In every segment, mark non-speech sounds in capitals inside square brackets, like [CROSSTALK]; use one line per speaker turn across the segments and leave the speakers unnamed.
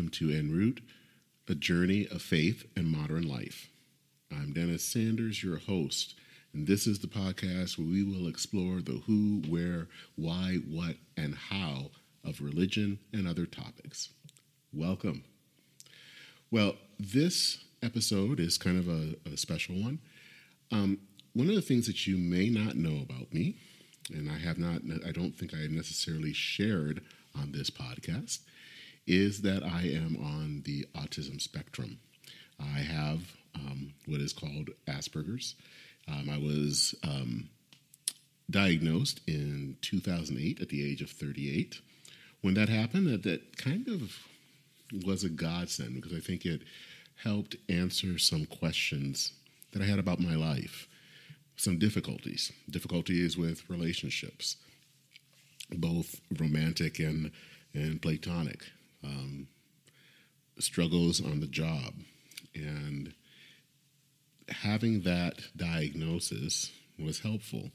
Welcome to En route, a journey of faith and modern life. I'm Dennis Sanders, your host, and this is the podcast where we will explore the who, where, why, what, and how of religion and other topics. Welcome. Well, this episode is kind of a, a special one. Um, one of the things that you may not know about me, and I have not, I don't think I necessarily shared on this podcast, is that I am on the autism spectrum. I have um, what is called Asperger's. Um, I was um, diagnosed in 2008 at the age of 38. When that happened, that, that kind of was a godsend because I think it helped answer some questions that I had about my life, some difficulties, difficulties with relationships, both romantic and, and platonic um, struggles on the job. And having that diagnosis was helpful.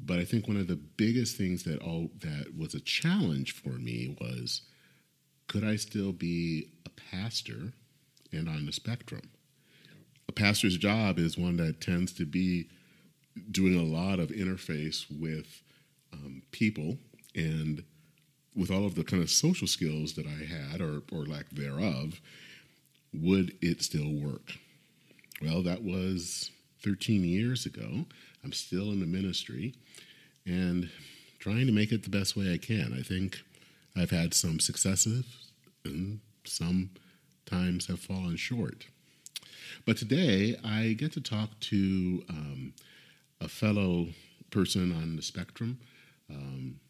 But I think one of the biggest things that all that was a challenge for me was could I still be a pastor and on the spectrum? A pastor's job is one that tends to be doing a lot of interface with um, people and with all of the kind of social skills that I had or, or lack thereof, would it still work? Well, that was 13 years ago. I'm still in the ministry and trying to make it the best way I can. I think I've had some successes and some times have fallen short. But today I get to talk to um, a fellow person on the spectrum. Um,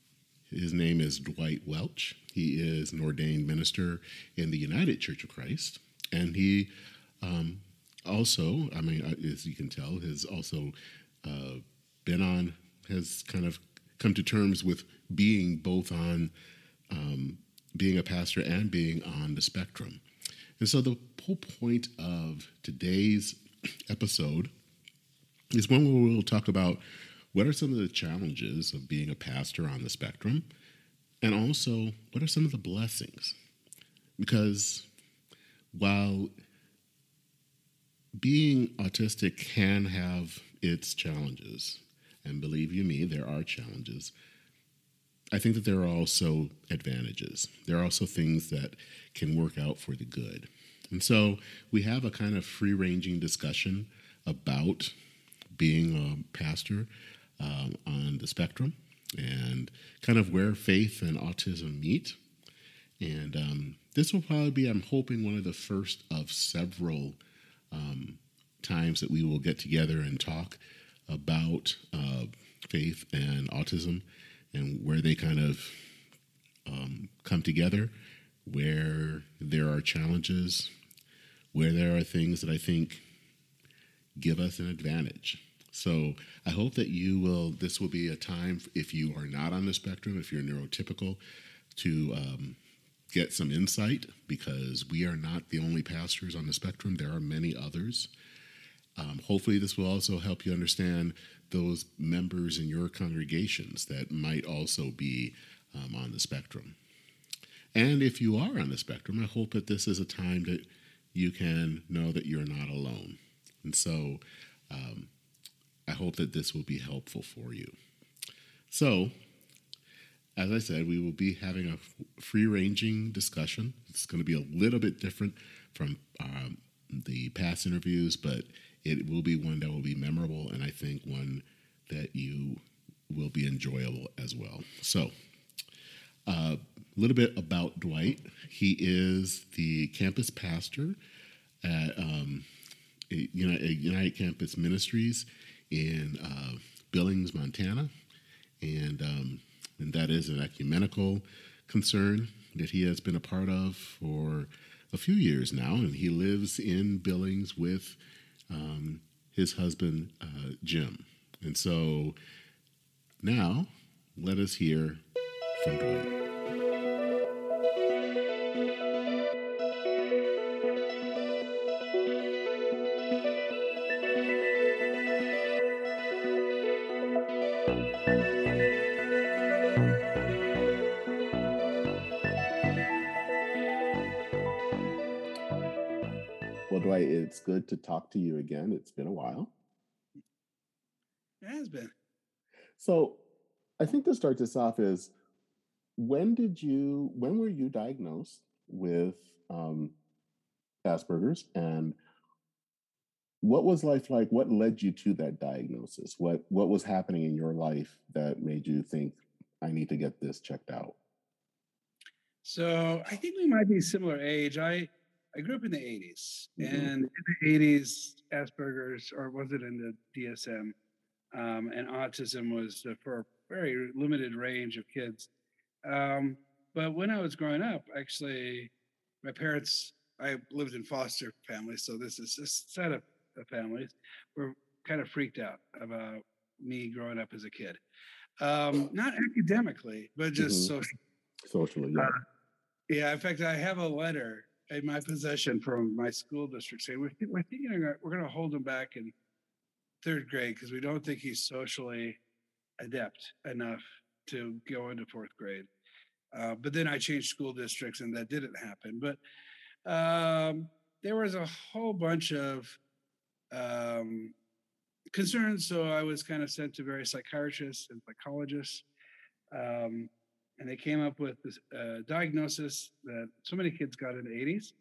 his name is Dwight Welch. He is an ordained minister in the United Church of Christ. And he um, also, I mean, uh, as you can tell, has also uh, been on, has kind of come to terms with being both on um, being a pastor and being on the spectrum. And so the whole point of today's episode is one where we'll talk about what are some of the challenges of being a pastor on the spectrum? And also, what are some of the blessings? Because while being autistic can have its challenges, and believe you me, there are challenges. I think that there are also advantages. There are also things that can work out for the good. And so we have a kind of free ranging discussion about being a pastor um, on the spectrum and kind of where faith and autism meet. And um, this will probably be, I'm hoping, one of the first of several um, times that we will get together and talk about uh, faith and autism and where they kind of um, come together, where there are challenges, where there are things that I think give us an advantage. So I hope that you will, this will be a time, if you are not on the spectrum, if you're neurotypical, to um, get some insight because we are not the only pastors on the spectrum. There are many others. Um, hopefully, this will also help you understand those members in your congregations that might also be um, on the spectrum. And if you are on the spectrum, I hope that this is a time that you can know that you're not alone. And so, um, I hope that this will be helpful for you. So, as I said, we will be having a free ranging discussion. It's going to be a little bit different from um, the past interviews, but it will be one that will be memorable and I think one that you will be enjoyable as well. So, a uh, little bit about Dwight. He is the campus pastor at um, United Campus Ministries in uh, Billings, Montana, and um, and that is an ecumenical concern that he has been a part of for a few years now, and he lives in Billings with um, his husband uh, Jim, and so now let us hear from Dwight. Good to talk to you again. It's been a while.
It has been.
So, I think to start this off is when did you, when were you diagnosed with um, Asperger's and what was life like? What led you to that diagnosis? What what was happening in your life that made you think I need to get this checked out?
So I think we might be similar age. I I grew up in the 80s, mm-hmm. and in the 80s, Asperger's, or was it in the DSM, um, and autism was for a very limited range of kids. Um, but when I was growing up, actually, my parents, I lived in foster families, so this is a set of, of families, were kind of freaked out about me growing up as a kid. Um, not academically, but just mm-hmm. socially.
Socially, yeah. Uh,
yeah, in fact, I have a letter in my possession from my school district saying we're, we're thinking we're going to hold him back in third grade because we don't think he's socially adept enough to go into fourth grade. Uh, but then I changed school districts and that didn't happen. But um, there was a whole bunch of um, concerns. So I was kind of sent to various psychiatrists and psychologists. Um, and they came up with this uh, diagnosis that so many kids got in the 80s.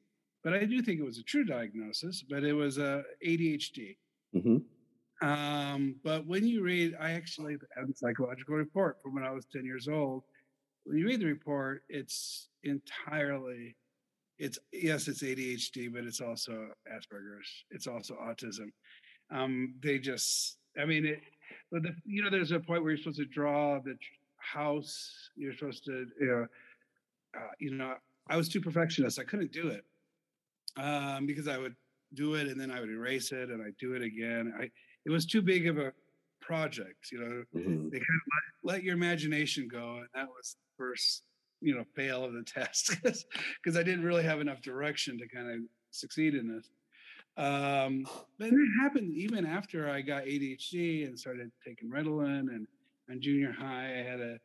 But I do think it was a true diagnosis, but it was uh, ADHD. Mm-hmm. Um, but when you read, I actually have a psychological report from when I was 10 years old. When you read the report, it's entirely, it's yes, it's ADHD, but it's also Asperger's. It's also autism. Um, they just, I mean, it, but the, you know, there's a point where you're supposed to draw the house. You're supposed to, you know, uh, you know, I was too perfectionist. I couldn't do it um, because I would do it and then I would erase it and I'd do it again. I it was too big of a project, you know. Mm-hmm. They kind of let, let, your imagination go, and that was the first, you know, fail of the [LAUGHS] test because I didn't really have enough direction to kind of succeed in this. Um, but it happened even after I got ADHD and started taking Ritalin and in junior high, I had a,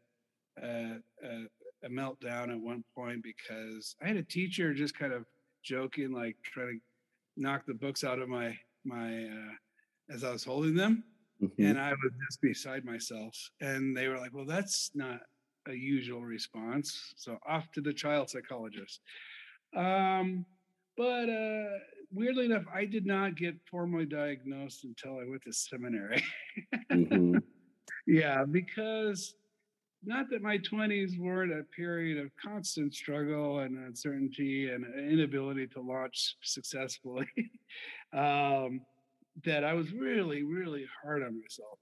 a, a, a meltdown at one point because I had a teacher just kind of joking, like trying to knock the books out of my my uh, as I was holding them, mm-hmm. and I was just beside myself. And they were like, "Well, that's not a usual response." So off to the child psychologist. Um, but uh, weirdly enough, I did not get formally diagnosed until I went to seminary. [LAUGHS] mm-hmm. Yeah, because not that my 20s weren't a period of constant struggle and uncertainty and inability to launch successfully, [LAUGHS] um, that I was really, really hard on myself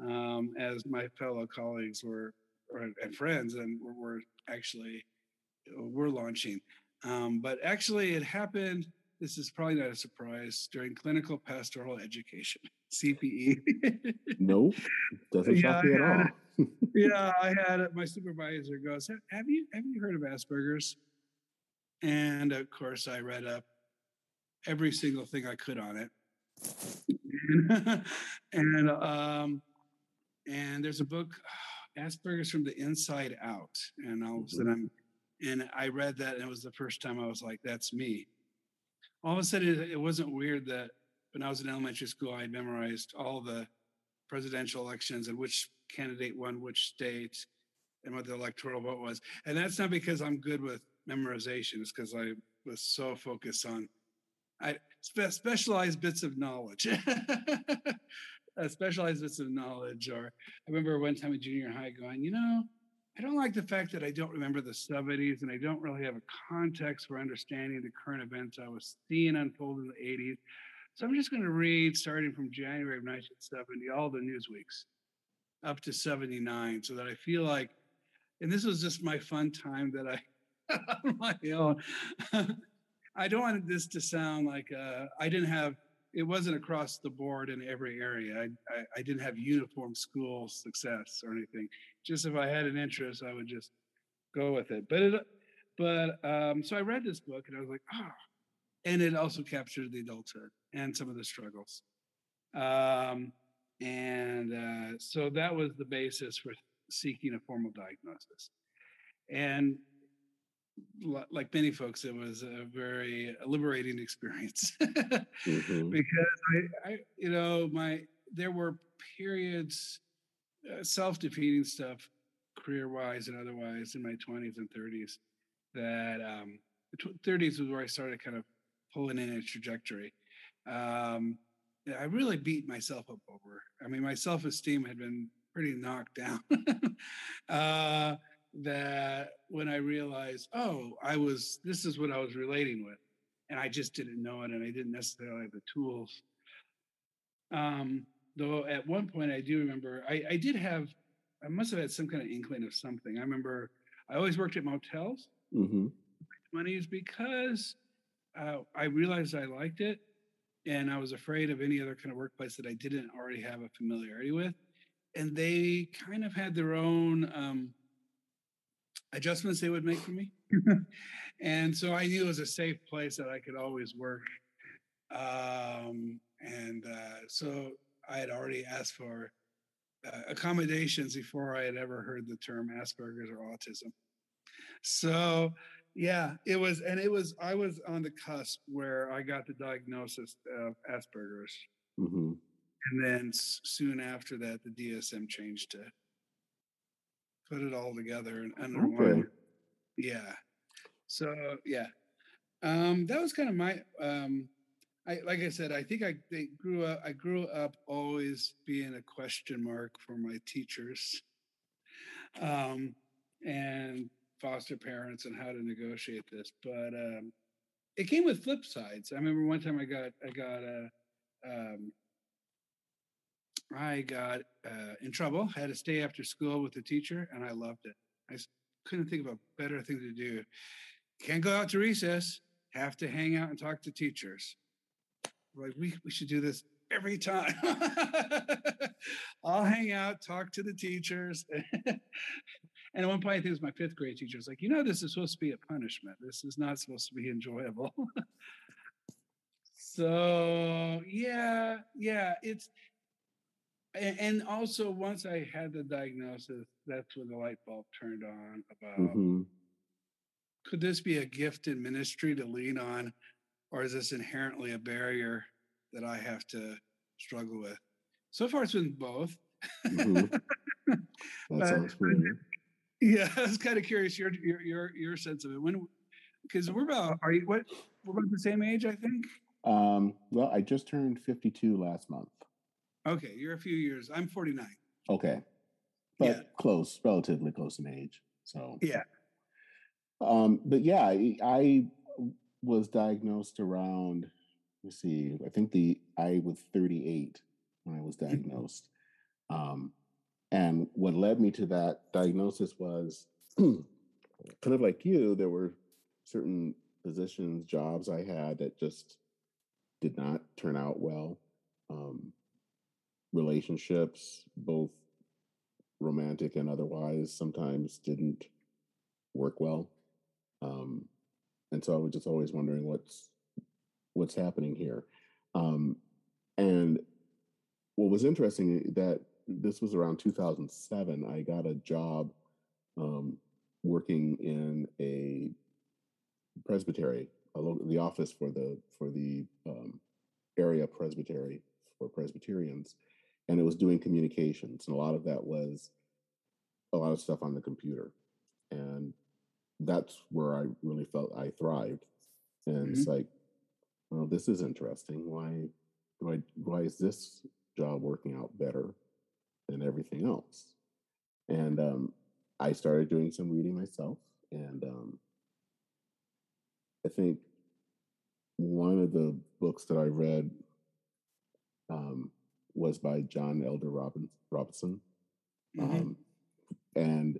on, um, as my fellow colleagues were or, and friends and were, were actually were launching. Um, but actually, it happened. This is probably not a surprise during clinical pastoral education. [LAUGHS] CPE.
no, doesn't yeah, shock me at all. [LAUGHS]
yeah, I had it. My supervisor goes, "Have you have you heard of Asperger's?" And of course, I read up every single thing I could on it. [LAUGHS] and um, and there's a book, [SIGHS] Asperger's from the Inside Out, and all of a sudden. I'm and I read that, and it was the first time I was like, "That's me." All of a sudden, it, wasn't weird that when I was in elementary school, I memorized all the presidential elections and which candidate won which state and what the electoral vote was. And that's not because I'm good with memorization, it's because I was so focused on I spe- specialized bits of knowledge. uh, [LAUGHS] specialized bits of knowledge. Or I remember one time in junior high going, you know, I don't like the fact that I don't remember the 70s and I don't really have a context for understanding the current events I was seeing unfold in the 80s. So I'm just going to read, starting from January of 1970, all the Newsweeks up to 79, so that I feel like, and this was just my fun time that I [LAUGHS] on my own. I don't want this to sound like uh, I didn't have. It wasn't across the board in every area. I, I, I didn't have uniform school success or anything. Just if I had an interest, I would just go with it. But it, but um, so I read this book and I was like, ah, oh. and it also captured the adulthood and some of the struggles. Um, and uh, so that was the basis for seeking a formal diagnosis. And like many folks, it was a very liberating [LAUGHS] experience mm-hmm. because I, I, you know, my there were periods, uh, self-defeating stuff, career-wise and otherwise, in my twenties and thirties. That um, thirties was where I started kind of pulling in a trajectory. Um, I really beat myself up over. I mean, my self-esteem had been pretty knocked [LAUGHS] down. uh, that when I realized, oh, I was, this is what I was relating with. And I just didn't know it and I didn't necessarily have the tools. Um, though at one point I do remember, I, I did have, I must have had some kind of inkling of something. I remember I always worked at motels. Mm-hmm. Money is because uh, I realized I liked it and I was afraid of any other kind of workplace that I didn't already have a familiarity with. And they kind of had their own um, adjustments they would make for me. [LAUGHS] and so I knew it was a safe place that I could always work. Um, and uh, so I had already asked for uh, accommodations before I had ever heard the term Asperger's or autism. So, yeah, it was, and it was, I was on the cusp where I got the diagnosis of Asperger's. Mm-hmm. And then soon after that, the DSM changed to put it all together and under okay. one. Yeah. So yeah, um, that was kind of my. Um, I like I said, I think I grew up. I grew up always being a question mark for my teachers, um, and foster parents and how to negotiate this. But um, it came with flip sides. I remember one time I got I got a um, I got uh, in trouble, had to stay after school with the teacher, and I loved it. I couldn't think of a better thing to do. Can't go out to recess, have to hang out and talk to teachers. Like, we, we should do this every time. [LAUGHS] I'll hang out, talk to the teachers. [LAUGHS] and at one point, I think it was my fifth grade teacher was like, you know, this is supposed to be a punishment. This is not supposed to be enjoyable. [LAUGHS] so yeah, yeah, it's and also once I had the diagnosis, that's when the light bulb turned on about mm-hmm. could this be a gift in ministry to lean on, or is this inherently a barrier that I have to struggle with? So far, it's been both. Mm-hmm. That sounds familiar. Yeah, [LAUGHS] I was kind of curious your your your your sense of it. When because we're about are you what we're about the same age, I think.
Um, well, I just turned fifty two last month.
Okay, you're a few years. I'm 49.
Okay, but yeah. close, relatively close in age. So
yeah.
Um, but yeah, I, I was diagnosed around. Let's see. I think the I was 38 when I was mm-hmm. diagnosed. um, and what led me to that diagnosis was [CLEARS THROAT] kind of like you. There were certain positions, jobs I had that just did not turn out well. Um, relationships, both romantic and otherwise, sometimes didn't work well. Um, and so I was just always wondering what's what's happening here. Um, and what was interesting that this was around 2007. I got a job um, working in a presbytery, a the office for the for the um, area presbytery for Presbyterians, and it was doing communications and a lot of that was a lot of stuff on the computer and that's where i really felt i thrived and mm-hmm. it's like well this is interesting why why why is this job working out better than everything else and um, i started doing some reading myself and um, i think one of the books that i read um, was by John Elder Robinson. Mm-hmm. Um, and,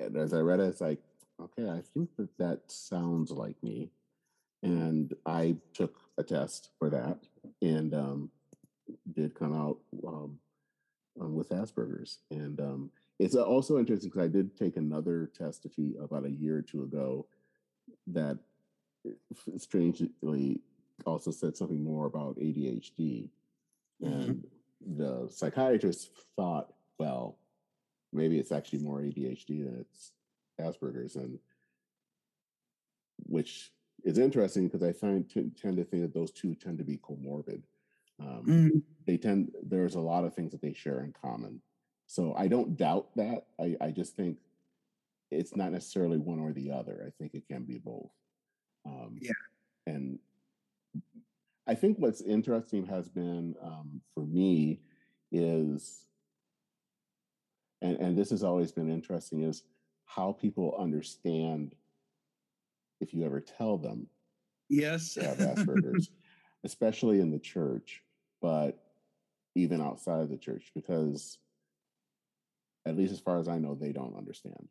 and as I read it, it's like, okay, I think that that sounds like me. And I took a test for that and um, did come out um, um, with Asperger's. And um, it's also interesting because I did take another test a few about a year or two ago that strangely also said something more about ADHD. Mm-hmm. And the psychiatrist thought, well, maybe it's actually more ADHD than it's Asperger's. And which is interesting because I find t- tend to think that those two tend to be comorbid. Um,
Mm.
They tend there's a lot of things that they share in common. So I don't doubt that. I, I just think it's not necessarily one or the other. I think it can be both. Um,
Yeah.
And I think what's interesting has been um, for me is, and, and this has always been interesting, is how people understand if you ever tell them
Yes.
have [LAUGHS] Asperger's, especially in the church, but even outside of the church, because at least as far as I know, they don't understand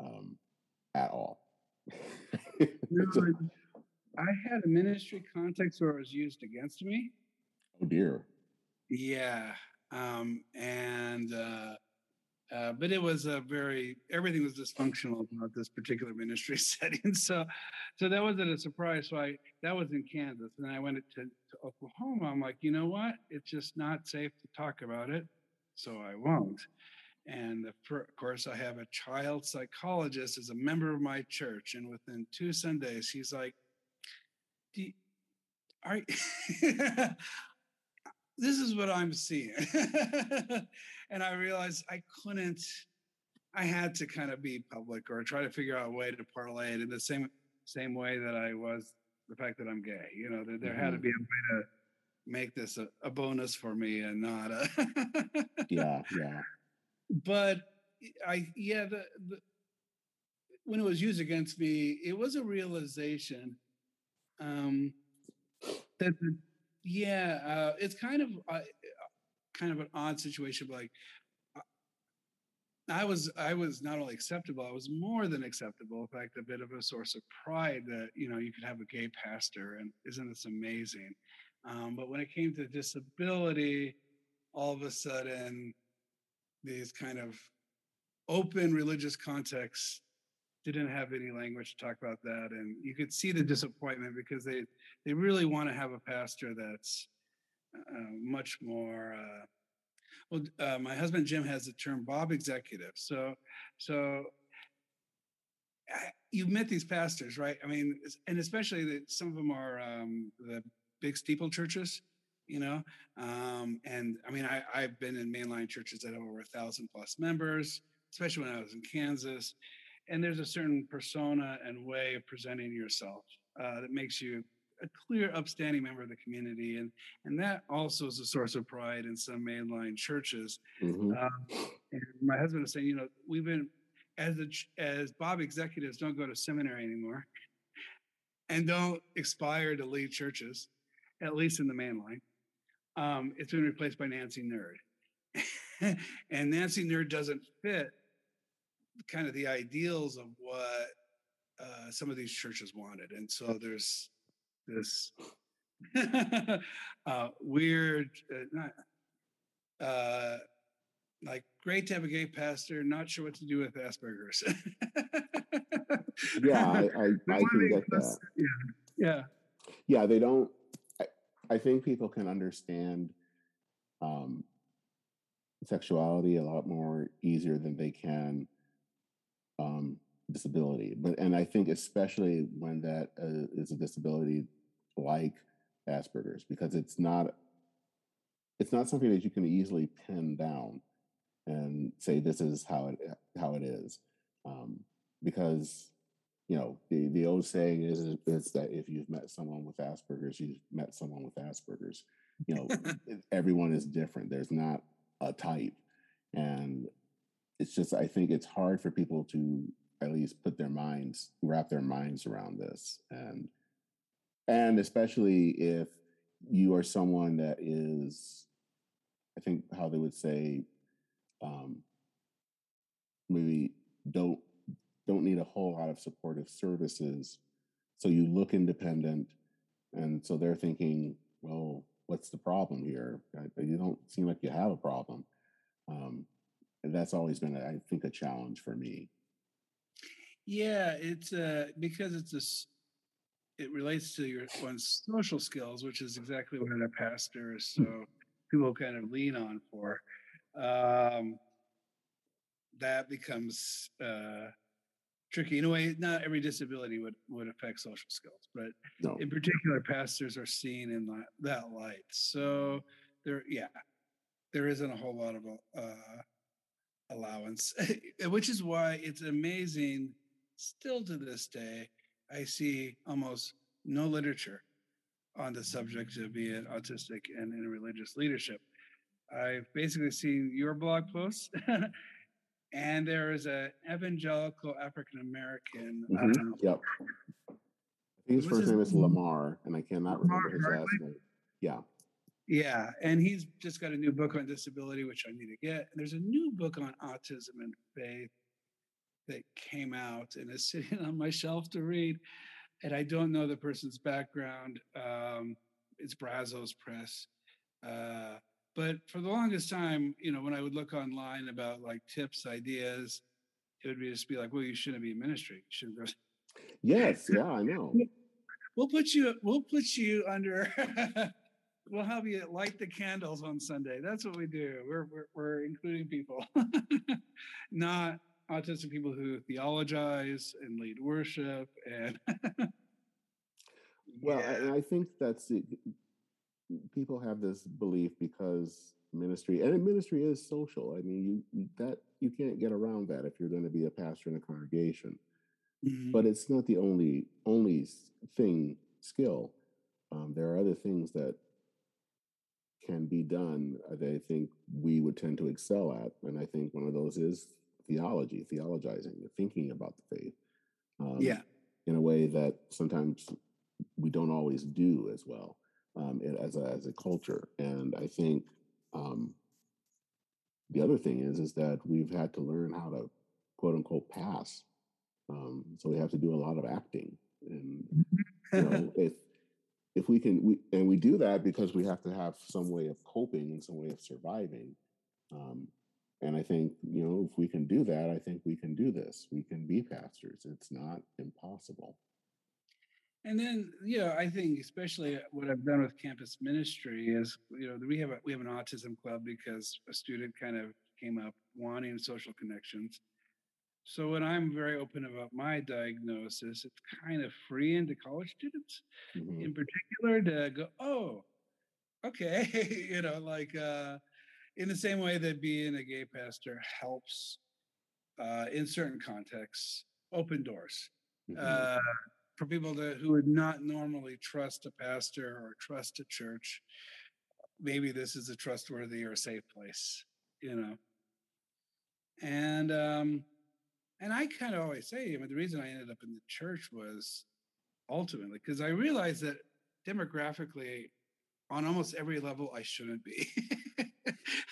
um, at all. [LAUGHS]
No,
a-
I had a ministry context where it was used against me.
oh dear.
Yeah. Um, and, uh, uh, but it was a very everything was dysfunctional about this particular ministry [LAUGHS] setting. So, so that wasn't a surprise. So I that was in Kansas, and I went to, to Oklahoma. I'm like, you know what? It's just not safe to talk about it, so I won't. And of course, I have a child psychologist as a member of my church, and within two Sundays, he's like, "Are [LAUGHS] this is what I'm seeing. [LAUGHS] and I realized I couldn't, I had to kind of be public or try to figure out a way to parlay it in the same same way that I was the fact that I'm gay. You know, there, there had to
Mhm.
be a way to make this a, a bonus for me and not a [LAUGHS]
Yeah, yeah.
but I yeah, the, the when it was used against me, it was a realization um that yeah, uh, it's kind of uh, kind of an odd situation. But like, I was I was not only acceptable, I was more than acceptable. In fact, a bit of a source of pride that you know you could have a gay pastor, and isn't this amazing? Um, but when it came to disability, all of a sudden, these kind of open religious contexts didn't have any language to talk about that and you could see the disappointment because they they really want to have a pastor that's uh, much more uh, well uh, my husband jim has the term bob executive so so I- you've met these pastors right? I mean and especially that some of them are um, the big steeple churches you know? Um, and i mean I, i've been in mainline churches that have over a thousand plus members especially when i was in kansas and there's a certain persona and way of presenting yourself uh, that makes you a clear upstanding member of the community and and that also is a source of pride in some mainline churches
Mhm.
um, and my husband is saying you know we've been as a, as bob executives don't go to seminary anymore and don't aspire to lead churches at least in the mainline um, it's been replaced by nancy nerd [LAUGHS] and nancy nerd doesn't fit kind of the ideals of what uh, some of these churches wanted. And so there's this [LAUGHS] uh, weird, uh, not, uh, like great to have a gay pastor, not sure what to do with Asperger's.
Yeah, I, [LAUGHS] I, I can get that.
Yeah, yeah,
Yeah, they don't. I, I think people can understand um, sexuality a lot more easier than they can um, disability. But and I think especially when that uh, is a disability like Asperger's, because it's not it's not something that you can easily pin down and say this is how it how it is, um, because you know the the old saying is is that if you've met someone with Asperger's, you've met someone with Asperger's. You know, [LAUGHS] everyone is different. There's not a type, and it's just I think it's hard for people to at least put their minds wrap their minds around this, and and especially if you are someone that is, I think how they would say, um, maybe don't don't need a whole lot of supportive services. So you look independent. And so they're thinking, well, what's the problem here? You don't seem like you have a problem. Um, and that's always been, I think, a challenge for me.
yeah. It's uh, because it's a, it relates to your one's social skills, which is exactly what a pastor is. So people kind of lean on for. Um, that becomes uh, tricky in a way. Not every disability would would affect social skills, but
No.
in particular, pastors are seen in that, that light. So there, yeah, there isn't a whole lot of uh, allowance, [LAUGHS] which is why it's amazing. Still to this day, I see almost no literature on the subject of being autistic and in religious leadership. I've basically seen your blog posts, [LAUGHS] and there is an evangelical African American.
Mhm.
um,
Yep. I think his first
his
name is? Lamar, and I cannot
Lamar
remember his last name. Yeah.
Yeah, and he's just got a new book on disability, which I need to get. And there's a new book on autism and faith that came out and is [LAUGHS] sitting on my shelf to read. And I don't know the person's background. Um, it's Brazos Press. Uh, but for the longest time, you know, when I would look online about like tips, ideas, it would be just be like, well, you shouldn't be in ministry. You shouldn't go. [LAUGHS]
Yes. Yeah, I know. [LAUGHS]
We'll put you. We'll put you under. we'll have you light the candles on Sunday. That's what we do. We're we're, we're including people, not autistic people who theologize and lead worship and. [LAUGHS]
Well,
Yeah.
and I think that's it. People have this belief because ministry and ministry is social. I mean, you that you can't get around that if you're going to be a pastor in a congregation.
Mhm.
But it's not the only only thing skill. Um, there are other things that can be done that I think we would tend to excel at, and I think one of those is theology, theologizing, thinking about the faith. Um,
yeah.
in a way that sometimes we don't always do as well um, as a as a culture. And I think um, the other thing is is that we've had to learn how to quote unquote pass. Um, so we have to do a lot of acting, and you [LAUGHS] know if if we can we and we do that because we have to have some way of coping and some way of surviving. Um, and I think you know if we can do that, I think we can do this. We can be pastors. It's not impossible.
And then, you know, I think especially what I've done with campus ministry is, you know, we have a, we have an autism club because a student kind of came up wanting social connections. So when I'm very open about my diagnosis, it's kind of freeing to college students
Mhm.
in particular to go, oh, okay, [LAUGHS] you know, like uh, in the same way that being a gay pastor helps uh, in certain contexts, open doors
Mhm.
uh, for people to, who would not normally trust a pastor or trust a church. Maybe this is a trustworthy or safe place, you know. And um, and I kind of always say, I mean, the reason I ended up in the church was ultimately because I realized that demographically, on almost every level, I shouldn't be. [LAUGHS]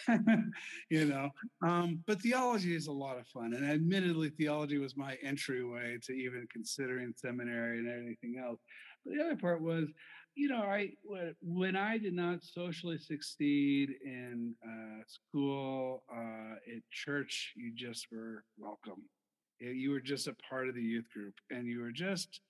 [LAUGHS] you know, um, but theology is a lot of fun, and admittedly, theology was my entryway to even considering seminary and anything else. But the other part was, you know, I when- I did not socially succeed in uh, school, uh, at church, you just were welcome. You were just a part of the youth group, and you were just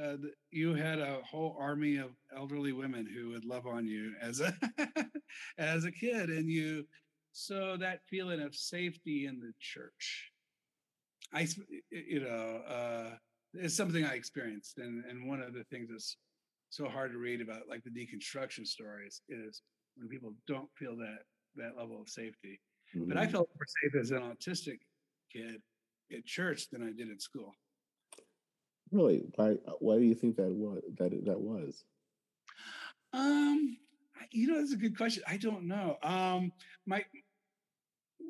uh, you had a whole army of elderly women who would love on you as a [LAUGHS] as a kid, and you so that feeling of safety in the church. I, you know, uh, is something I experienced, and and one of the things that's so hard to read about, like the deconstruction stories, is when people don't feel that that level of safety. But I
Mhm.
felt more safe as an autistic kid at church than I did at school.
Really why why do you think that was that that was?
Um, you know, that's a good question. I don't know. Um, my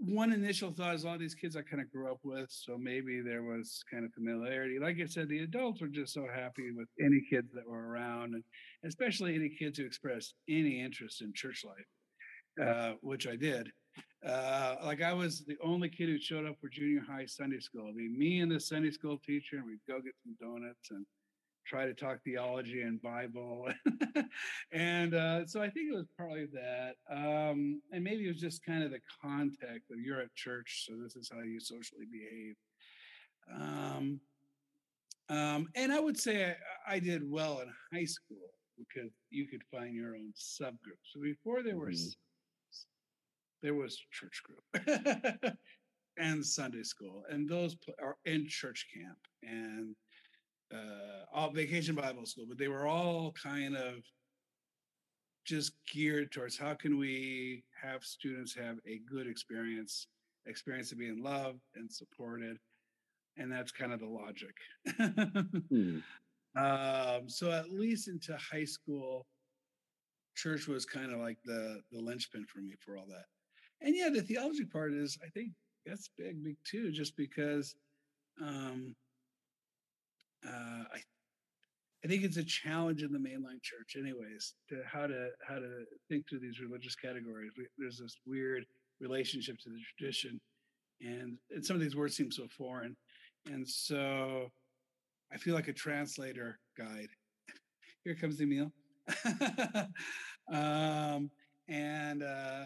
one initial thought is a lot of these kids I kind of grew up with, so maybe there was kind of familiarity. Like I said, the adults were just so happy with any kids that were around, and especially any kids who expressed any interest in church life, uh, which I did. Uh, like I was the only kid who showed up for junior high Sunday school. I mean, me and the Sunday school teacher, and we'd go get some donuts and try to talk theology and Bible. [LAUGHS] and uh, so I think it was partly that. Um, and maybe it was just kind of the context of you're at church, so this is how you socially behave. Um, um, and I would say I, I did well in high school because you could find your own subgroups. So before there were
Mhm.
There was church group. [LAUGHS] and Sunday school, and those are in church camp and uh, all vacation Bible school, but they were all kind of just geared towards how can we have students have a good experience, experience of being loved and supported, and that's kind of the logic. mm. [LAUGHS] um, so at least into high school, church was kind of like the the linchpin for me for all that. And yeah, the theology part is I think that's big, big too, just because um, uh, I I think it's a challenge in the mainline church, anyways, to how to how to think through these religious categories. We, there's this weird relationship to the tradition, and, and some of these words seem so foreign, and so I feel like a translator guide. [LAUGHS] Here comes Emil. [LAUGHS] um, and uh,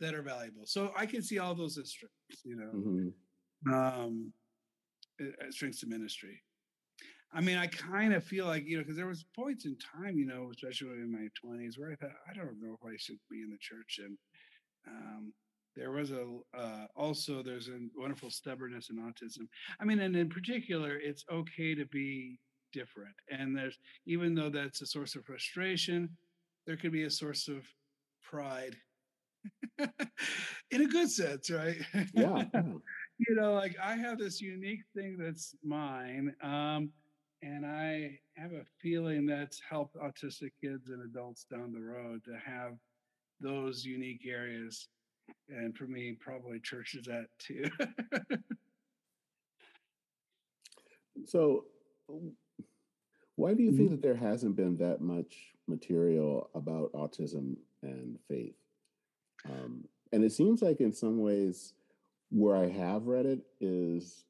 that are valuable. So I can see all those as strengths, you know, mm-hmm. um, strengths of ministry. I mean, I kind of feel like, you know, because there was points in time, you know, especially in my 20s, where I thought, I don't know if I should be in the church. And um, there was a, uh, also, there's a wonderful stubbornness in autism. I mean, and in particular, it's okay to be different. And there's, even though that's a source of frustration, there could be a source of pride [LAUGHS] in a good sense, right? [LAUGHS]
Yeah.
you know, like I have this unique thing that's mine. Um, and I have a feeling that's helped autistic kids and adults down the road to have those unique areas. And for me, probably church is that too. [LAUGHS]
so, why do you think mm-hmm. that there hasn't been that much material about autism and faith? Um, and it seems like, in some ways, where I have read it is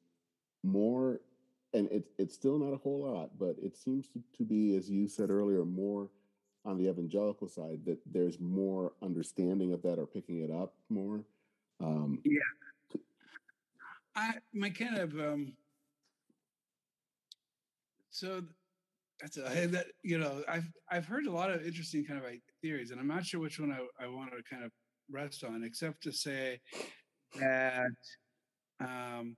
more and it's it's still not a whole lot, but it seems to, to be, as you said earlier, more on the evangelical side that there's more understanding of that or picking it up more.
Um, yeah, I my kind of um, so that's a, [LAUGHS] that you know I've I've heard a lot of interesting kind of like theories, and I'm not sure which one I, I want to kind of rest on, except to say that um,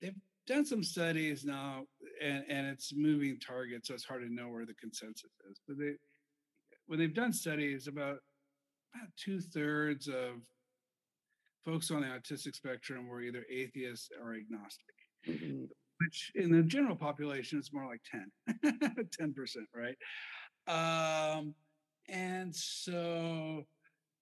they've done some studies now, and, and it's moving target, so it's hard to know where the consensus is. But they, when they've done studies, about about two thirds of folks on the autistic spectrum were either atheists or agnostic, mm-hmm. which in the general population is more like 10, [LAUGHS] 10%, right? Um, and so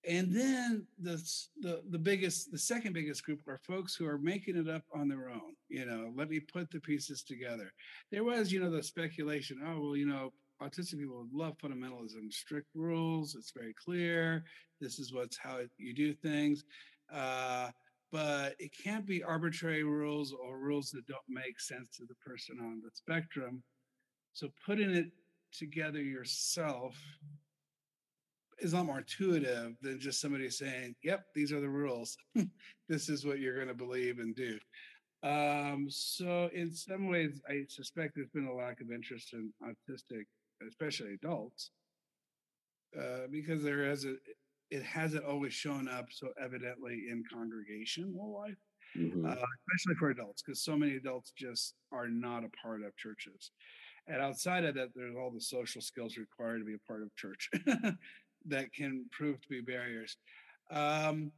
and then the, the the biggest, the second biggest group are folks who are making it up on their own. You know, let me put the pieces together. There was, you know, the speculation. Oh well, you know, autistic people love fundamentalism, strict rules. It's very clear. This is what's how you do things. Uh, but it can't be arbitrary rules or rules that don't make sense to the person on the spectrum. So putting it together yourself is a lot more intuitive than just somebody saying, "Yep, these are the rules. [LAUGHS] this is what you're going to believe and do." Um, so, in some ways, I suspect there's been a lack of interest in autistic, especially adults, uh, because there is a it hasn't always shown up so evidently in congregational life, mm-hmm. uh, especially for adults, because so many adults just are not a part of churches. And outside of that, there's all the social skills required to be a part of church. [LAUGHS] that can prove to be barriers. Um,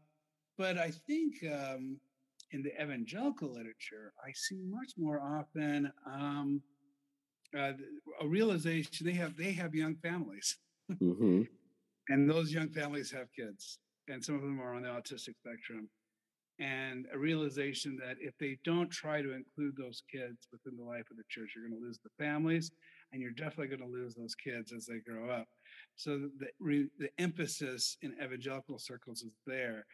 but I think um, in the evangelical literature, I see much more often um, uh, a realization they have they have young families, [LAUGHS] mm-hmm. and those young families have kids, and some of them are on the autistic spectrum. And a realization that if they don't try to include those kids within the life of the church, you're going to lose the families, and you're definitely going to lose those kids as they grow up. So the, re, the emphasis in evangelical circles is there.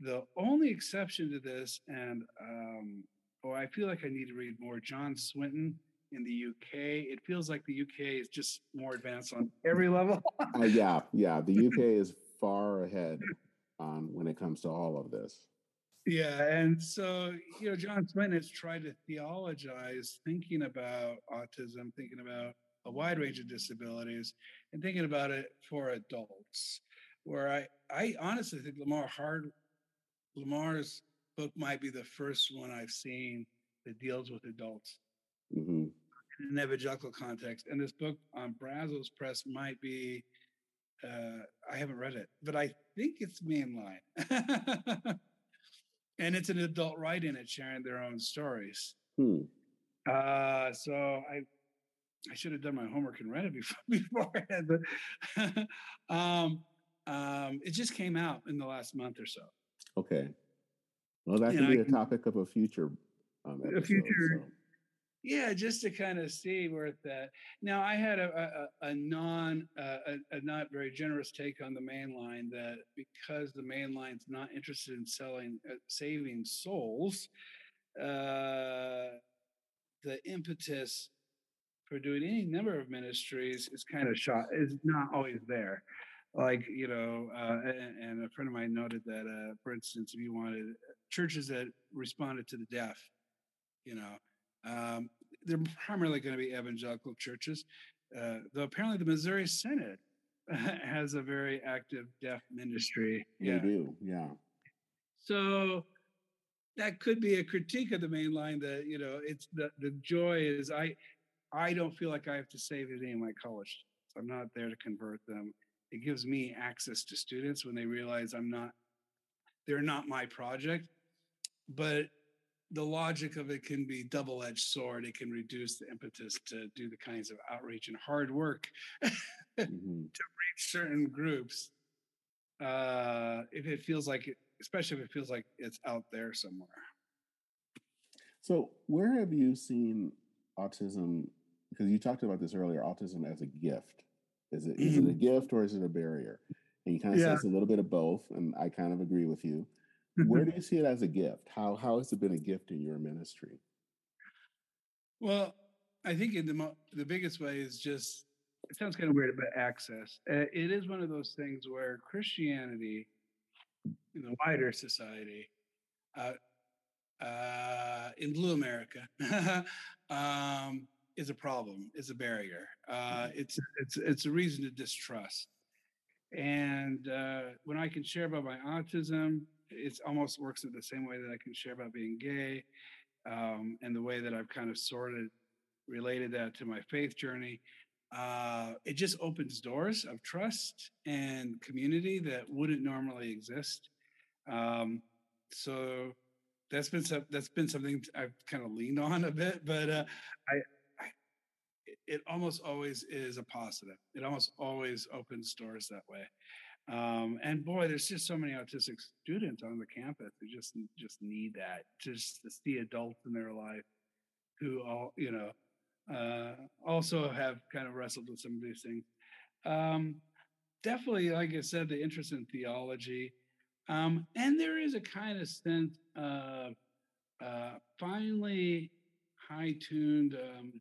The only exception to this, and um, oh, I feel like I need to read more. John Swinton in the UK. It feels like the UK is just more advanced on every level. [LAUGHS]
uh, yeah, yeah. The UK [LAUGHS] is far ahead on when it comes to all of this.
Yeah, and so you know, John Swinton has tried to theologize thinking about autism, thinking about a wide range of disabilities and thinking about it for adults, where I, I honestly think Lamar Hard, Lamar's book might be the first one I've seen that deals with adults
hmm
in an evangelical context. And this book on Brazos Press might be, uh, I haven't read it, but I think it's mainline. [LAUGHS] and it's an adult writing in it sharing their own stories.
Hmm.
Uh, so I I should have done my homework and read it before [LAUGHS] beforehand, but [LAUGHS] um, um, it just came out in the last month or so.
Okay. Well, that could be a topic of a future um,
A future-
so.
Yeah, just to kind of see where it's at. Now, I had a, a, a non, uh, a, a not very generous take on the main line that because the main line's not interested in selling, uh, saving souls, uh, the impetus for doing any number of ministries is kind of shot, is not always there. Like, you know, uh, and, and a friend of mine noted that, uh, for instance, if you wanted churches that responded to the deaf, you know, um, they're primarily going to be evangelical churches, uh, though apparently the Missouri Synod [LAUGHS] has a very active deaf ministry.
We do, yeah.
So that could be a critique of the main line that, you know, it's the, the joy is I I don't feel like I have to save any of my college. students. I'm not there to convert them. It gives me access to students when they realize I'm not they're not my project. But the logic of it can be double-edged sword. It can reduce the impetus to do the kinds of outreach and hard work
hmm [LAUGHS] to reach
certain groups uh if it feels like it especially if it feels like it's out there somewhere
So, where have you seen autism? Because you talked about this earlier, autism as a gift. Is it is it a gift or is it a barrier? And you kind of
Yeah.
said it's a little bit of both, and I kind of agree with you. Where do you see it as a gift? How how has it been a gift in your ministry?
well i think in the mo- the biggest way is just it sounds kind of weird but access uh, it is one of those things where christianity in the wider society uh, uh, in blue america [LAUGHS] um, is a problem is a barrier. Uh, it's it's it's a reason to distrust. And uh, when i can share about my autism it almost works in the same way that i can share about being gay um, and the way that i've kind of sorted related that to my faith journey. Uh, it just opens doors of trust and community that wouldn't normally exist. Um, so that's been some, that's been something I've kind of leaned on a bit, but uh, I, I it- almost always is a positive. It almost always opens doors that way. Um, and boy, there's just so many autistic students on the campus who just just need that, just to see adults in their life who all you know uh, also have kind of wrestled with some of these things. Um, definitely, like I said, the interest in theology. Um, and there is a kind of sense of uh, finely high tuned. Um,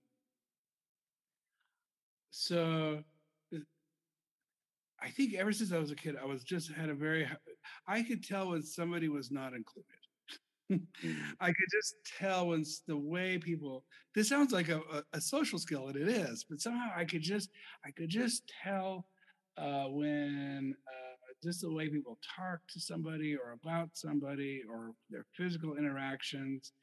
so uh, I think ever since I was a kid, I was just had a very, I could tell when somebody was not included.
Mhm.
I could just tell when the way people. This sounds like a, a, a social skill, and it is. But somehow I could just, I could just tell uh, when uh, just the way people talk to somebody or about somebody or their physical interactions.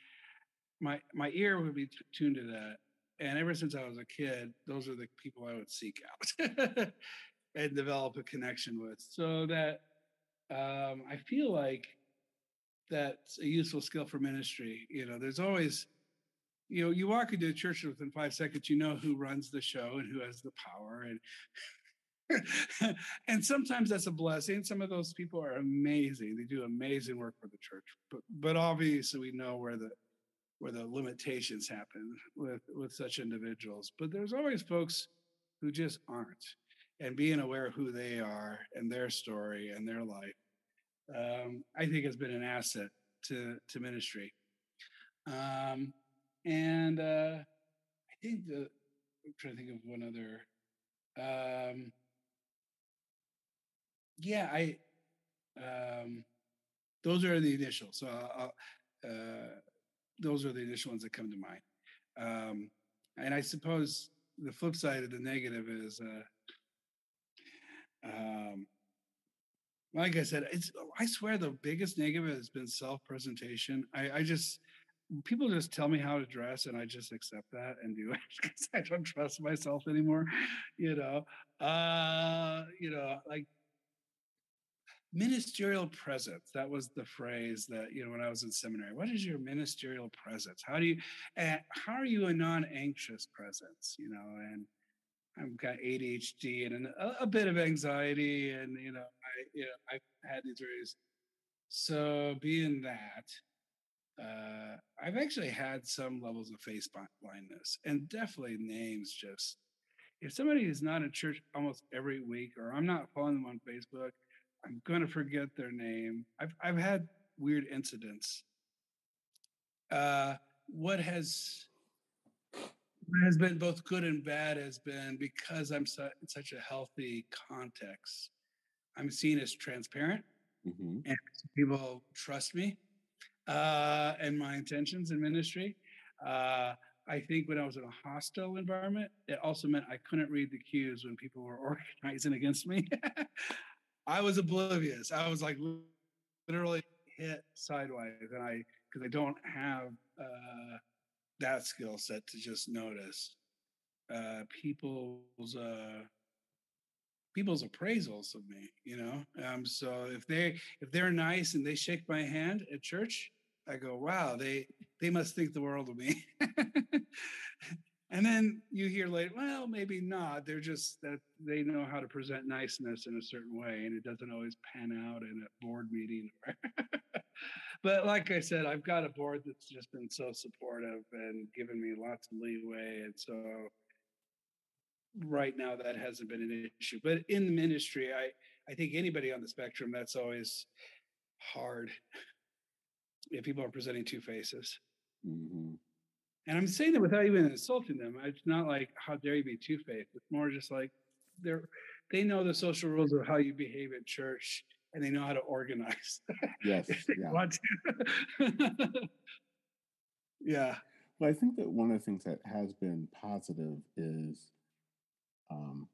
My my ear would be t- tuned to that, and ever since I was a kid, those are the people I would seek out [LAUGHS] and develop a connection with. So that um, I feel like that's a useful skill for ministry. You know, there's always, you know, you walk into a church and within five seconds, you know who runs the show and who has the power. And [LAUGHS] and sometimes that's a blessing. Some of those people are amazing. They do amazing work for the church. But but obviously we know where the where the limitations happen with with such individuals. But there's always folks who just aren't. And being aware of who they are and their story and their life um, I think has been an asset to to ministry. Um, and uh, I think the I'm trying to think of one other. Um, yeah, I. Um, those are the initials. So I'll, uh, those are the initial ones that come to mind. Um, and I suppose the flip side of the negative is uh, um, like I said, it's I swear the biggest negative has been self-presentation. I, I just people just tell me how to dress and I just accept that and do it [LAUGHS] because I don't trust myself anymore. You know, uh, you know, like ministerial presence. That was the phrase that, you know, when I was in seminary, what is your ministerial presence? How do you, uh, how are you a non-anxious presence? You know, and I've got ADHD and an, a, a, bit of anxiety, and you know, I you know, I've had these areas. So being that, uh, I've actually had some levels of face blindness, and definitely names. Just if somebody is not in church almost every week, or I'm not following them on Facebook, I'm going to forget their name. I've I've had weird incidents. Uh, what has has been both good and bad has been because I'm su- in such a healthy context. I'm seen as transparent, mm-hmm. and people trust me uh, and my intentions in ministry. Uh, I think when I was in a hostile environment, it also meant I couldn't read the cues when people were [LAUGHS] organizing against me. [LAUGHS] I was oblivious. I was like literally hit sideways, and I because I don't have uh, that skill set to just notice uh, people's uh, people's appraisals of me. You know, um, so if they if they're nice and they shake my hand at church, I go, wow, they they must think the world of me. [LAUGHS] and then you hear later, well, maybe not. They're just that they know how to present niceness in a certain way, and it doesn't always pan out in a board meeting. [LAUGHS] but like I said, I've got a board that's just been so supportive and given me lots of leeway. And so right now that hasn't been an issue. But in the ministry, I, I think anybody on the spectrum, that's always hard. [LAUGHS] If people are presenting two faces. Mm-hmm. And I'm saying that without even insulting them. It's not like how dare you be two faced. It's more just like they're they know the social rules of how you behave at church and they know how to organize.
Yes. [LAUGHS] yeah. want
to. [LAUGHS] yeah.
Well, I think that one of the things that has been positive is, um,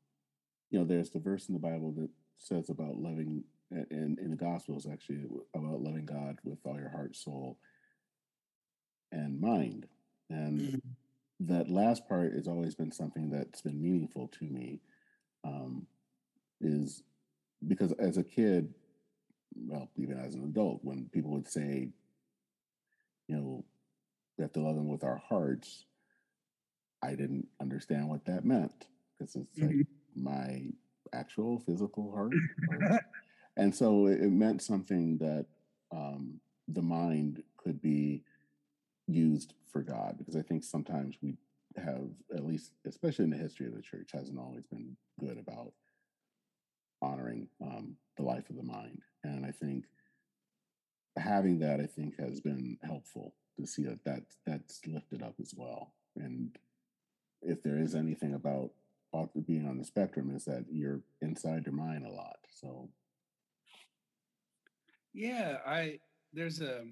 you know, there's the verse in the Bible that says about loving, and in the Gospels actually about loving God with all your heart, soul, and mind. And mm-hmm. that last part has always been something that's been meaningful to me. Um, is because as a kid, well, even as an adult, when people would say, you know, we have to love them with our hearts, I didn't understand what that meant because it's mm-hmm. like my actual physical heart. [LAUGHS] and so it, meant something that um, the mind could be used for God because I think sometimes we have, at least, especially in the history of the church, hasn't always been good about honoring um, the life of the mind. And I think having that, I think, has been helpful to see that, that that's lifted up as well. And if there is anything about being on the spectrum, is that you're inside your mind a lot. So,
yeah, I there's a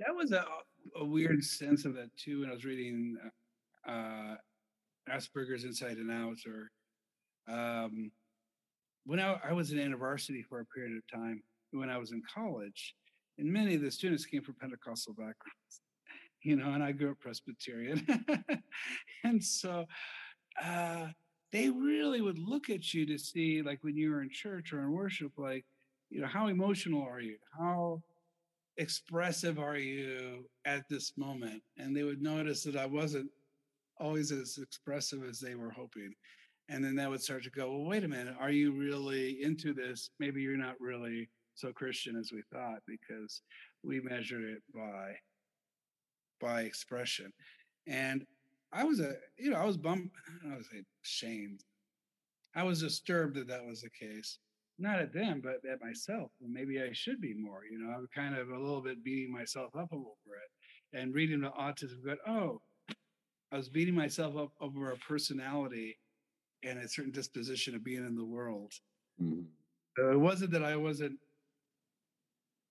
that was a a weird sense of that too when I was reading uh, Asperger's Inside and Out or um, when I, I was in university for a period of time when I was in college, and many of the students came from Pentecostal backgrounds, you know, and I grew up Presbyterian. [LAUGHS] and so uh, they really would look at you to see, like when you were in church or in worship, like, you know, how emotional are you? How expressive are you at this moment? And they would notice that I wasn't always as expressive as they were hoping. And then that would start to go well wait a minute are you really into this? Maybe you're not really so christian as we thought because we measured it by by expression. And i was a you know i was bummed i was ashamed i was disturbed that that was the case not at them but at myself maybe i should be more you know i'm kind of a little bit beating myself up over it and reading the autism but oh i was beating myself up over a personality and a certain disposition of being in the world. Mm-hmm. So it wasn't that I wasn't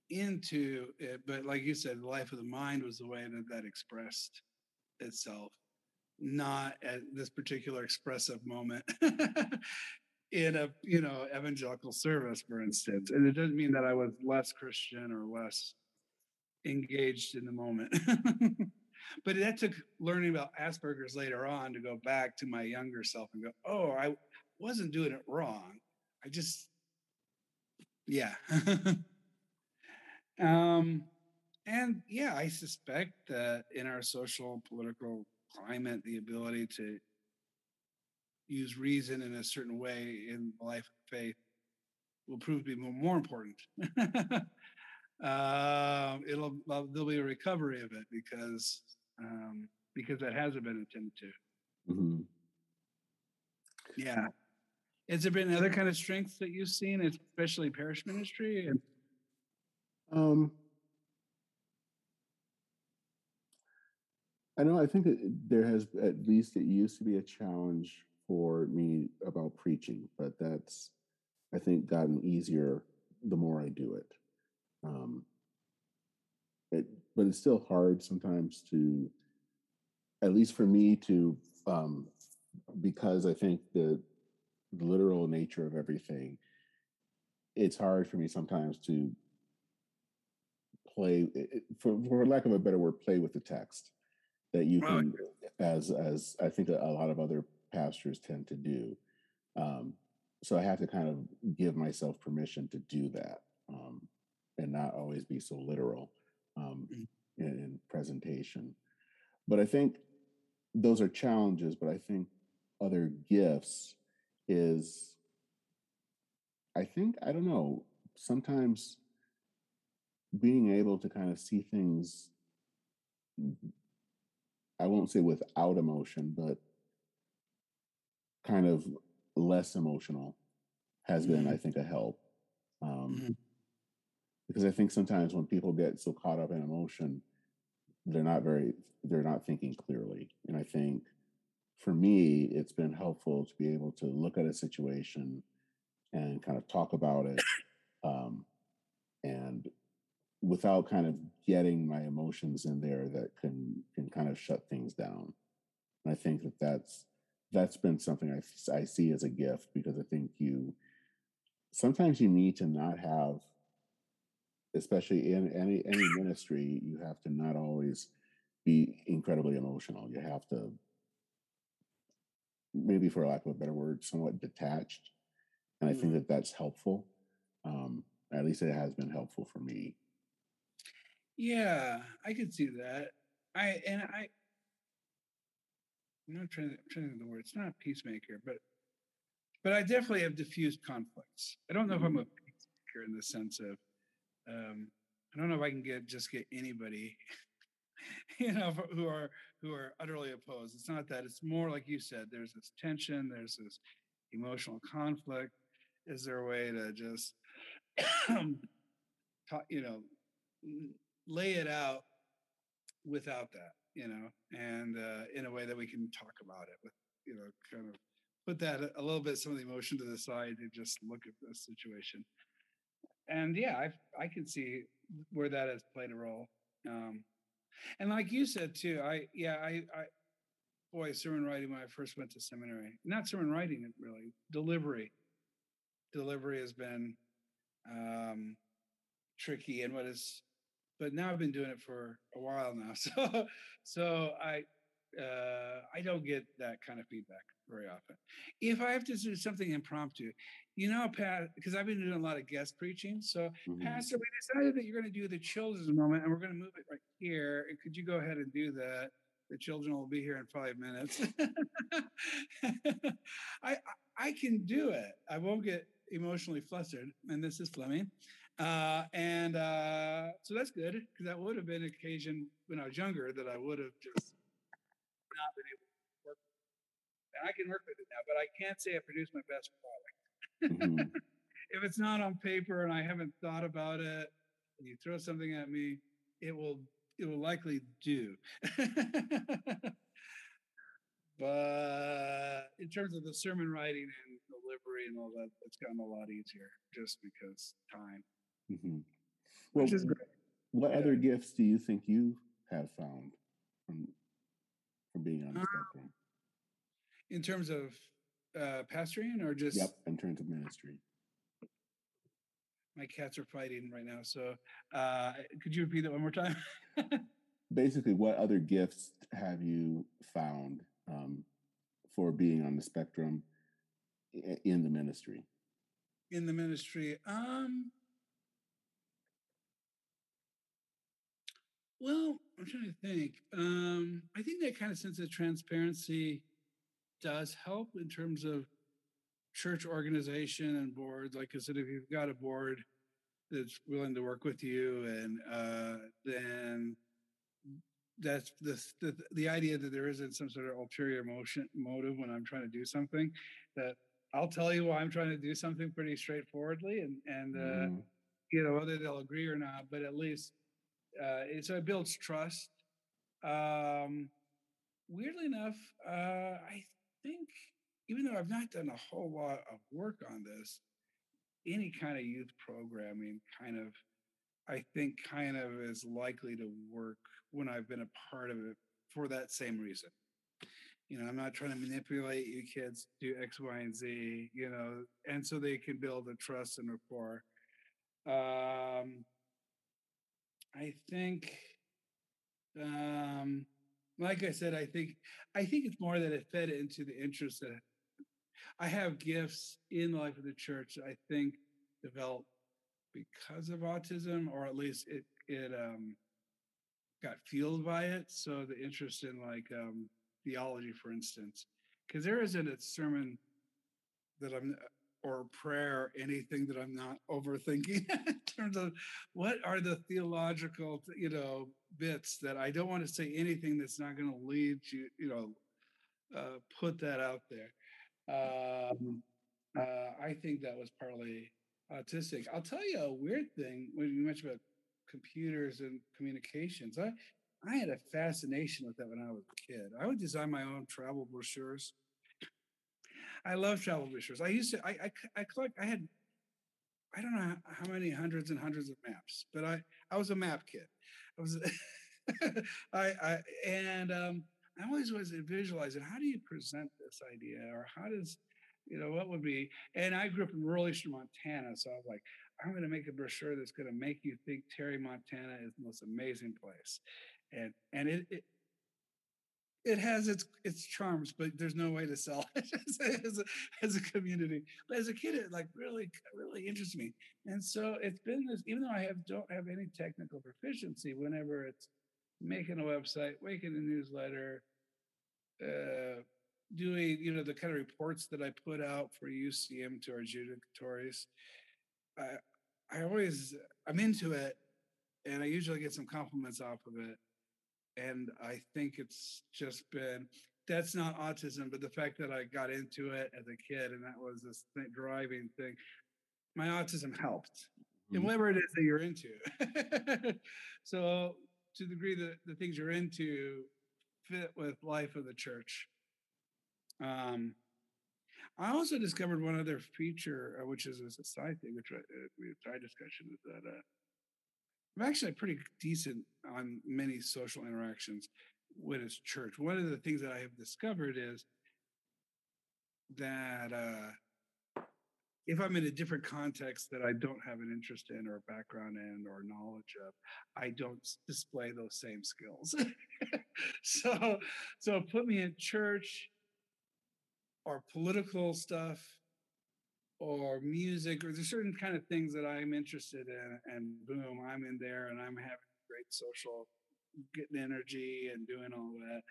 into it, but like you said, the life of the mind was the way that that expressed itself, not at this particular expressive moment. [LAUGHS] in a you know evangelical service, for instance. And it doesn't mean that I was less Christian or less engaged in the moment. [LAUGHS] but that took learning about Asperger's later on to go back to my younger self and go, oh, I wasn't doing it wrong. I just, yeah. [LAUGHS] um, and yeah, I suspect that in our social political climate, the ability to use reason in a certain way in the life of faith will prove to be more important. uh, [LAUGHS] it'll there'll be a recovery of it because um, because that hasn't been intended to. Mm-hmm. Yeah. Has there been other kind of strengths that you've seen, especially parish ministry? And
um, I know. I think that there has at least it used to be a challenge for me about preaching, but that's I think gotten easier the more I do it. Um, it but it's still hard sometimes to, at least for me to, um, because I think the, the literal nature of everything, it's hard for me sometimes to play, for, for lack of a better word, play with the text that you can, as as I think a, a lot of other pastors tend to do. Um, so I have to kind of give myself permission to do that um, and not always be so literal um, mm. in, in presentation. But I think those are challenges. But I think other gifts is, I think I don't know. Sometimes being able to kind of see things I won't say without emotion, but kind of less emotional has been. I think, a help. Um, mm-hmm. Because I think sometimes when people get so caught up in emotion, they're not very, they're not thinking clearly. And I think for me, it's been helpful to be able to look at a situation and kind of talk about it. Um, and without kind of getting my emotions in there that can can kind of shut things down. And I think that that's that's been something I, I see as a gift because I think you sometimes you need to not have, especially in any any ministry, you have to not always be incredibly emotional. You have to maybe for lack of a better word, somewhat detached. And I think mm-hmm. that that's helpful. Um, at least it has been helpful for me.
Yeah, I could see that. I and I I'm not trying to, trying to think of the word. It's not a peacemaker, but but I definitely have diffused conflicts. I don't know if I'm a mm-hmm. peacemaker in the sense of um, I don't know if I can get just get anybody, [LAUGHS] you know, who are who are utterly opposed. It's not that. It's more like you said. There's this tension. There's this emotional conflict. Is there a way to just, [CLEARS THROAT] talk, you know, lay it out without that? You know, and uh, in a way that we can talk about it with, you know, kind of put that a little bit, some of the emotion to the side and just look at the situation. And yeah, I I can see where that has played a role. Um, and like you said too, I yeah, I I boy, sermon writing when I first went to seminary. Not sermon writing really, delivery. Delivery has been um tricky and what is but now I've been doing it for a while now. [LAUGHS] So, so I, uh, I don't get that kind of feedback very often. If I have to do something impromptu, you know, Pat, because I've been doing a lot of guest preaching. So, mm-hmm. Pastor, we decided that you're going to do the children's moment, and we're going to move it right here. And could you go ahead and do that? The children will be here in five minutes. [LAUGHS] I I can do it. I won't get emotionally flustered. And this is Fleming. Uh, and uh, so that's good because that would have been an occasion when I was younger that I would have just not been able to work. And I can work with it now, but I can't say I produced my best product. Mm-hmm. [LAUGHS] if it's not on paper and I haven't thought about it, and you throw something at me, it will it will likely do. [LAUGHS] but in terms of the sermon writing and delivery and all that, it's gotten a lot easier just because time.
Mm-hmm. Well, what yeah. other gifts do you think you have found from from being on the uh, spectrum?
In terms of uh, pastoring or just?
Yep, terms of ministry.
My cats are fighting right now. So, uh, could you repeat that one more time? [LAUGHS]
Basically, what other gifts have you found um, for being on the spectrum in the ministry?
in the ministry um well i'm trying to think um i think that kind of sense of transparency does help in terms of church organization and boards like i said if you've got a board that's willing to work with you and uh then that's the, the the idea that there isn't some sort of ulterior motion motive when i'm trying to do something that I'll tell you why I'm trying to do something pretty straightforwardly, and and uh,
Mhm.
you know whether they'll agree or not. But at least uh, it, so it builds trust. Um, weirdly enough, uh, I think even though I've not done a whole lot of work on this, any kind of youth programming kind of I think kind of is likely to work when I've been a part of it for that same reason you know, I'm not trying to manipulate you kids do X, Y, and Z, you know, and so they can build a trust and rapport. Um, I think, um, like I said, I think, I think it's more that it fed into the interest that I have gifts in the life of the church. I think developed because of autism, or at least it it um, got fueled by it. So the interest in like um, theology, for instance, because there isn't a sermon that I'm or prayer anything that I'm not overthinking [LAUGHS] in terms of what are the theological you know bits that I don't want to say anything that's not going to lead you you know uh, put that out there. Um, uh, I think that was partly autistic. I'll tell you a weird thing when you mentioned about computers and communications. I I had a fascination with that when I was a kid. I would design my own travel brochures. I love travel brochures. I used to, I, I, I collect, I had, I don't know how, many hundreds and hundreds of maps, but I, I was a map kid. I was, [LAUGHS] I, I, and um, I always was visualizing how do you present this idea or how does, you know, what would be, and I grew up in rural Eastern Montana. So I was like, I'm going to make a brochure that's going to make you think Terry, Montana is the most amazing place and and it, it it has its its charms, but there's no way to sell [LAUGHS] it as, a, as a community. But as a kid, it like really really interests me, and so it's been this. Even though I have don't have any technical proficiency, whenever it's making a website, making a newsletter, uh, doing you know the kind of reports that I put out for UCM to our judicatories, I I always I'm into it, and I usually get some compliments off of it and I think it's just been that's not autism, but the fact that I got into it as a kid and that was this thing, driving thing, my autism helped in
Mhm.
whatever it is that you're into. [LAUGHS] so, to the degree that the things you're into fit with life of the church. Um, I also discovered one other feature, uh, which is a side thing, which uh, we side discussion is that uh, I'm actually pretty decent on many social interactions when it's church. One of the things that I have discovered is that uh, if I'm in a different context that I don't have an interest in or a background in or knowledge of, I don't display those same skills. [LAUGHS] so, so put me in church or political stuff or music or there's certain kind of things that I'm interested in and boom, I'm in there and I'm having great social getting energy and doing all that.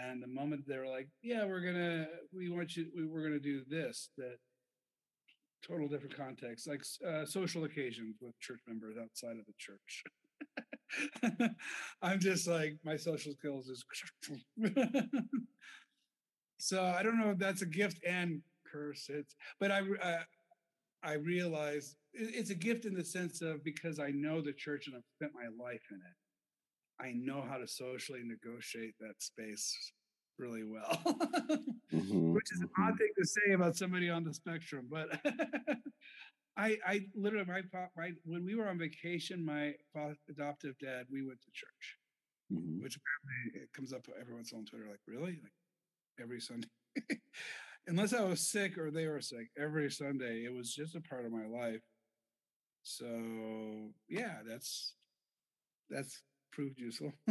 And the moment they were like, yeah, we're gonna we want you we, we're gonna do this, that total different context, like uh, social occasions with church members outside of the church. [LAUGHS] I'm just like my social skills is [LAUGHS] so I don't know if that's a gift and curse. It's but I uh, I realize it's a gift in the sense of because I know the church and I've spent my life in it. I know how to socially negotiate that space really well, [LAUGHS]
Mhm,
which is an odd thing to say about somebody on the spectrum. But [LAUGHS] I, I literally, my, my when we were on vacation, my adoptive dad, we went to church,
Mhm.
which apparently it comes up every once in a while on Twitter, like really, like every Sunday. [LAUGHS] unless I was sick or they were sick, every Sunday it was just a part of my life. So yeah, that's that's proved useful. [LAUGHS]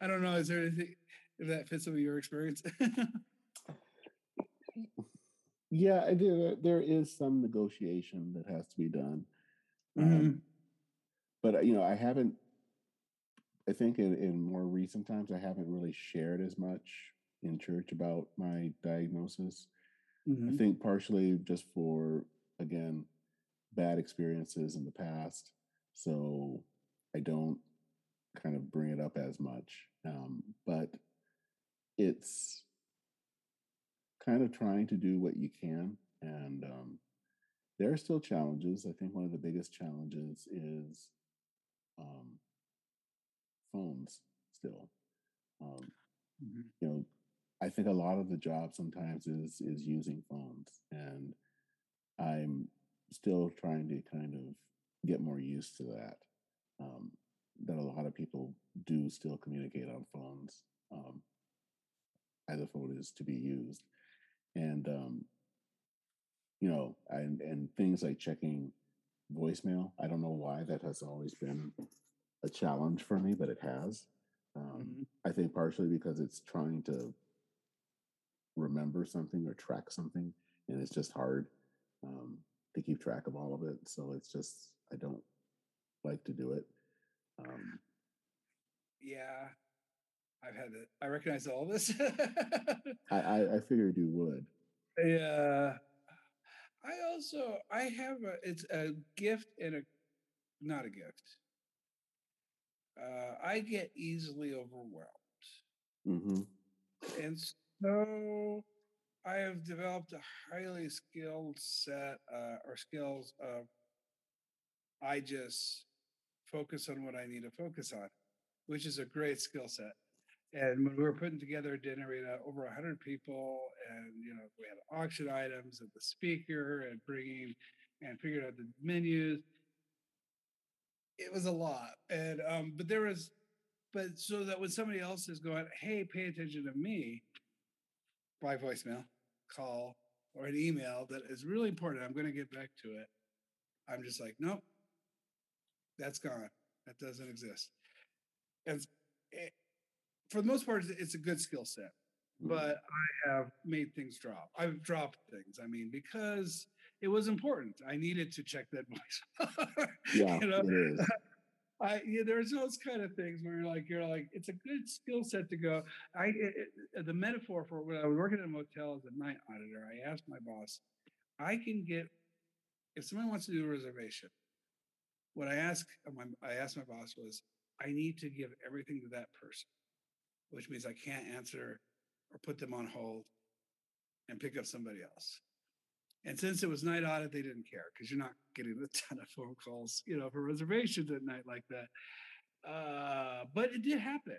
I don't know. Is there anything if that fits with your experience? [LAUGHS]
yeah, I do. There is some negotiation that has to be done.
Mhm.
Um, but uh, you know, I haven't. I think in, in more recent times, I haven't really shared as much in church about my diagnosis. I
Mhm.
think partially just for again bad experiences in the past, so I don't kind of bring it up as much. Um, but it's kind of trying to do what you can, and um, there are still challenges. I think one of the biggest challenges is um, phones. Still, um,
Mhm.
you know, I think a lot of the job sometimes is is using phones, and I'm still trying to kind of get more used to that. Um, that a lot of people do still communicate on phones um, as a phone is to be used, and um, you know, and and things like checking voicemail. I don't know why that has always been a challenge for me, but it has. Um,
Mhm.
I think partially because it's trying to remember something or track something, and it's just hard um, to keep track of all of it. So it's just I don't like to do it. Um,
Yeah, I've had it. I recognize all this. [LAUGHS]
I, I I figured you would.
yeah. I also I have a it's a gift and a not a gift. Uh, I get easily overwhelmed.
mm-hmm.
And so I have developed a highly skilled set uh, or skills of I just focus on what I need to focus on, which is a great skill set. And when we were putting together a dinner, we had over 100 people, and you know we had auction items and the speaker and bringing and figuring out the menus. It was a lot, and um, but there was, but so that when somebody else is going, hey, pay attention to me, by voicemail, call, or an email that is really important. I'm going to get back to it. I'm just like, nope, that's gone. That doesn't exist. And it, for the most part, it's a good skill set,
Mm-hmm.
but I have made things drop. I've dropped things. I mean, because it was important. I needed to check that [LAUGHS] voice.
yeah,
you know,
it is.
I yeah, there's those kind of things where you're like you're like it's a good skill set to go. I it, it, uh, the metaphor for when I was working in a motel as a night auditor, I asked my boss, I can get if someone wants to do a reservation. What I asked my I asked my boss was, I need to give everything to that person, which means I can't answer or put them on hold and pick up somebody else. And since it was night audit, they didn't care because you're not getting a [LAUGHS] ton of phone calls, you know, for reservations at night like that. Uh, but it did happen.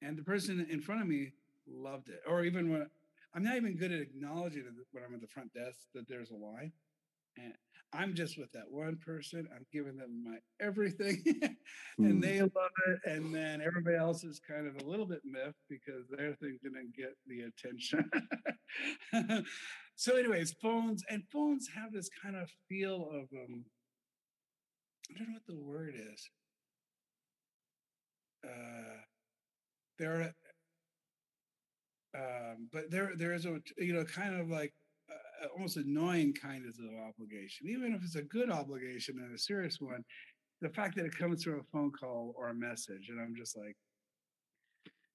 And the person in front of me loved it. Or even when I'm not even good at acknowledging when I'm at the front desk that there's a line. And I'm just with that one person. I'm giving them my everything [LAUGHS] and
Mm.
they love it. And then everybody else is kind of a little bit miffed because their thing didn't get the attention. [LAUGHS] so, anyways, phones and phones have this kind of feel of um, I don't know what the word is. Uh, there, um, but there, there is a you know kind of like almost annoying kind of obligation, even if it's a good obligation and a serious one. The fact that it comes through a phone call or a message, and I'm just like,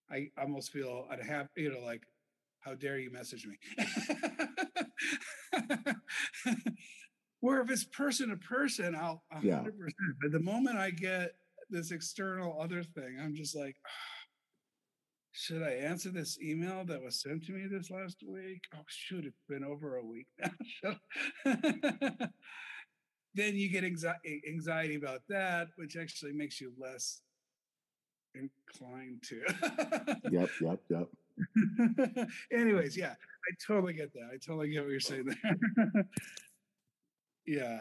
I almost feel unhappy, you know, like, how dare you message me? [LAUGHS] Where if it's person to person, I'll 100%.
Yeah.
But the moment I get this external other thing, I'm just like, "Ah, should I answer this email that was sent to me this last week? Oh, shoot, it's been over a week [LAUGHS] now. [LAUGHS] Then you get anxi- anxiety about that, which actually makes you less inclined to.
Yep, yep, yep. [LAUGHS]
Anyways, yeah, I totally get that. I totally get what you're saying there. yeah.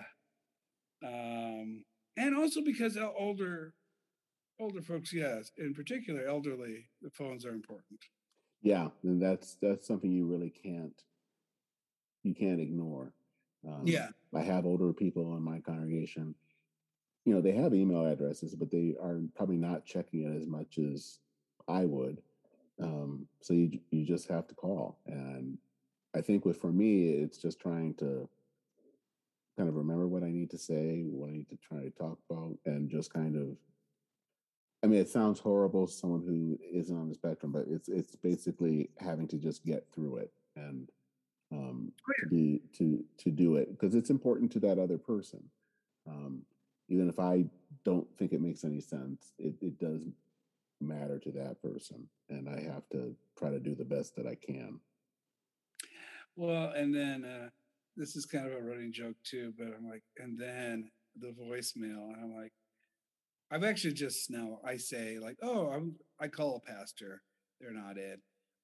Um, and also because older older folks, yes, in particular elderly, the phones are important.
Yeah, and that's that's something you really can't you can't ignore. Um,
Yeah.
I have older people in my congregation. You know, they have email addresses, but they are probably not checking it as much as I would. Um, so you you just have to call, and I think with for me, it's just trying to kind of remember what I need to say, what I need to try to talk about, and just kind of. I mean, it sounds horrible, to someone who isn't on the spectrum, but it's it's basically having to just get through it and um, to be to to do it because it's important to that other person. Um, even if I don't think it makes any sense, it, it does matter to that person, and I have to try to do the best that I can.
Well, and then uh, this is kind of a running joke too, but I'm like, and then the voicemail, and I'm like, I've actually just now I say like, oh, I'm I call a pastor, they're not in.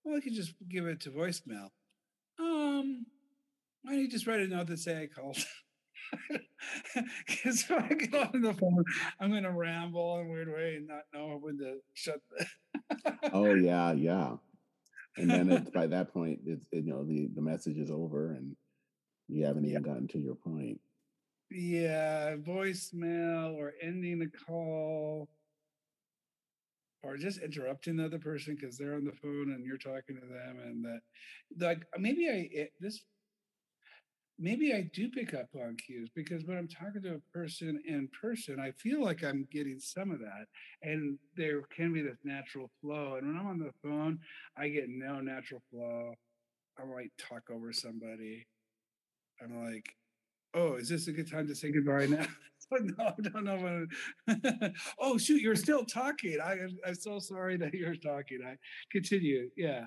Well, I could just give it to voicemail. Um, why don't you just write a note that say I called? [LAUGHS] Because if I get on the phone, I'm going to ramble in a weird way and not know when to shut. The
Oh yeah, yeah. And then it's by [LAUGHS] that point, it's you know the the message is over, and you haven't
Yeah.
even gotten to your point.
Yeah, voicemail or ending the call or just interrupting the other person because they're on the phone and you're talking to them and that like maybe I it, this maybe I do pick up on cues because when I'm talking to a person in person, I feel like I'm getting some of that. And there can be this natural flow. And when I'm on the phone, I get no natural flow. I might talk over somebody. I'm like, oh, is this a good time to say goodbye now? [LAUGHS] no, I don't know. [LAUGHS] Oh, shoot, you're still talking. I, I'm so sorry that you're talking. I continue. Yeah.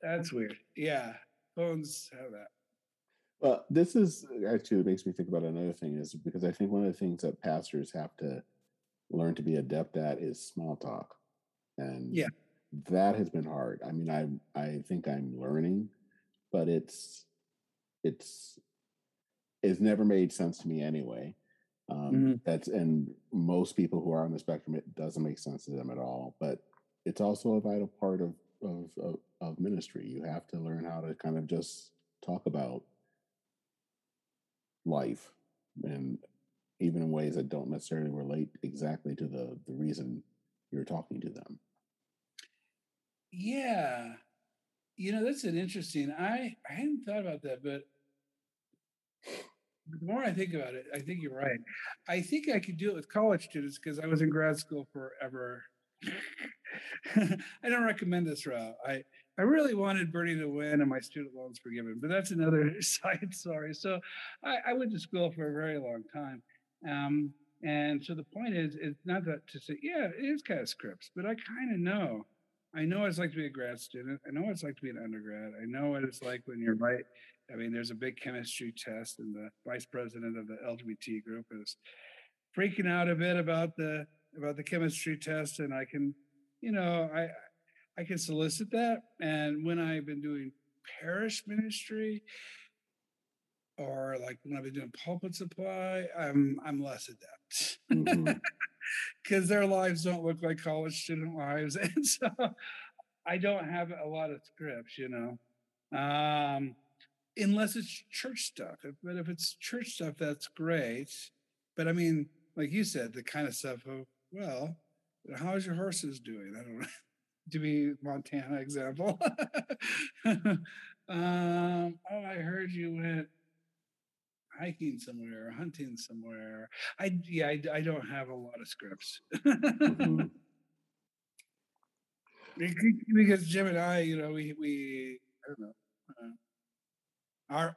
That's weird. Yeah. Phones have that.
Well, this is actually it makes me think about another thing is because I think one of the things that pastors have to learn to be adept at is small talk, and
Yeah.
that has been hard. I mean, I I think I'm learning, but it's it's it's never made sense to me anyway. Um,
Mhm.
That's and most people who are on the spectrum, it doesn't make sense to them at all. But it's also a vital part of of of, of ministry. You have to learn how to kind of just talk about life and even in ways that don't necessarily relate exactly to the the reason you're talking to them.
Yeah. You know, that's an interesting. I I hadn't thought about that, but the more I think about it, I think you're right. I think I could do it with college students because I was in grad school forever. [LAUGHS] I don't recommend this route. I I really wanted Bernie to win and my student loans forgiven, but that's another [LAUGHS] side story. So I, I went to school for a very long time. Um, and so the point is, it's not that to say, yeah, it is kind of scripts, but I kind of know. I know what it's like to be a grad student. I know what it's like to be an undergrad. I know what it's like when you're right. I mean, there's a big chemistry test, and the vice president of the LGBT group is freaking out a bit about the about the chemistry test, and I can, you know, I I can solicit that. And when I've been doing parish ministry, or like when I've been doing pulpit supply, I'm I'm less adept [LAUGHS]
Mhm.
because their lives don't look like college student lives, [LAUGHS] and so I don't have a lot of scripts, you know, um, unless it's church stuff. But if it's church stuff, that's great. But I mean, like you said, the kind of stuff of well, how's your horses doing? I don't know. [LAUGHS] To be Montana example. [LAUGHS] um, oh, I heard you went hiking somewhere, hunting somewhere. I yeah, I, I don't have a lot of scripts [LAUGHS]
Mhm.
Because Jim and I, you know, we we I don't know, our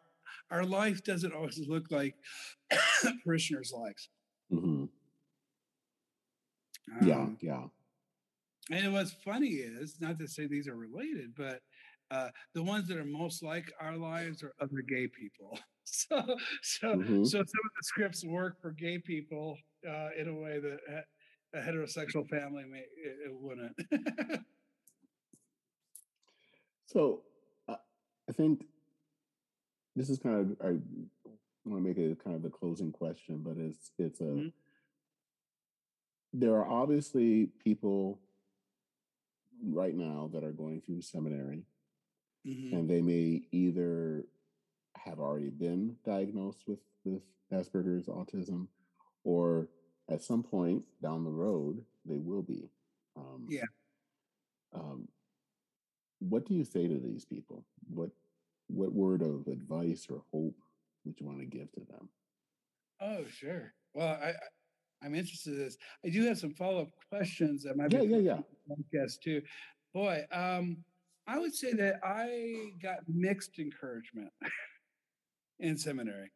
our life doesn't always look like [COUGHS] parishioners' lives.
Mhm. Yeah,
Um,
yeah.
And what's funny is, not to say these are related, but uh, the ones that are most like our lives are other gay people. [LAUGHS] So, so,
Mhm.
so some of the scripts work for gay people uh, in a way that a heterosexual family may it, it wouldn't. [LAUGHS]
So uh, I think this is kind of I want to make it kind of the closing question, but it's it's a
Mhm.
there are obviously people right now that are going through seminary
Mhm.
and they may either have
already been diagnosed with with Asperger's autism, or at some point down the road they will be. Um,
Yeah.
Um, what do you say to these people? What what word of advice or hope would you want to give to them?
Oh, sure. Well, I, I'm interested in this. I do have some follow up questions that might
Yeah,
be
yeah, yeah.
podcast too. Boy, um, I would say that I got mixed encouragement [LAUGHS] in seminary.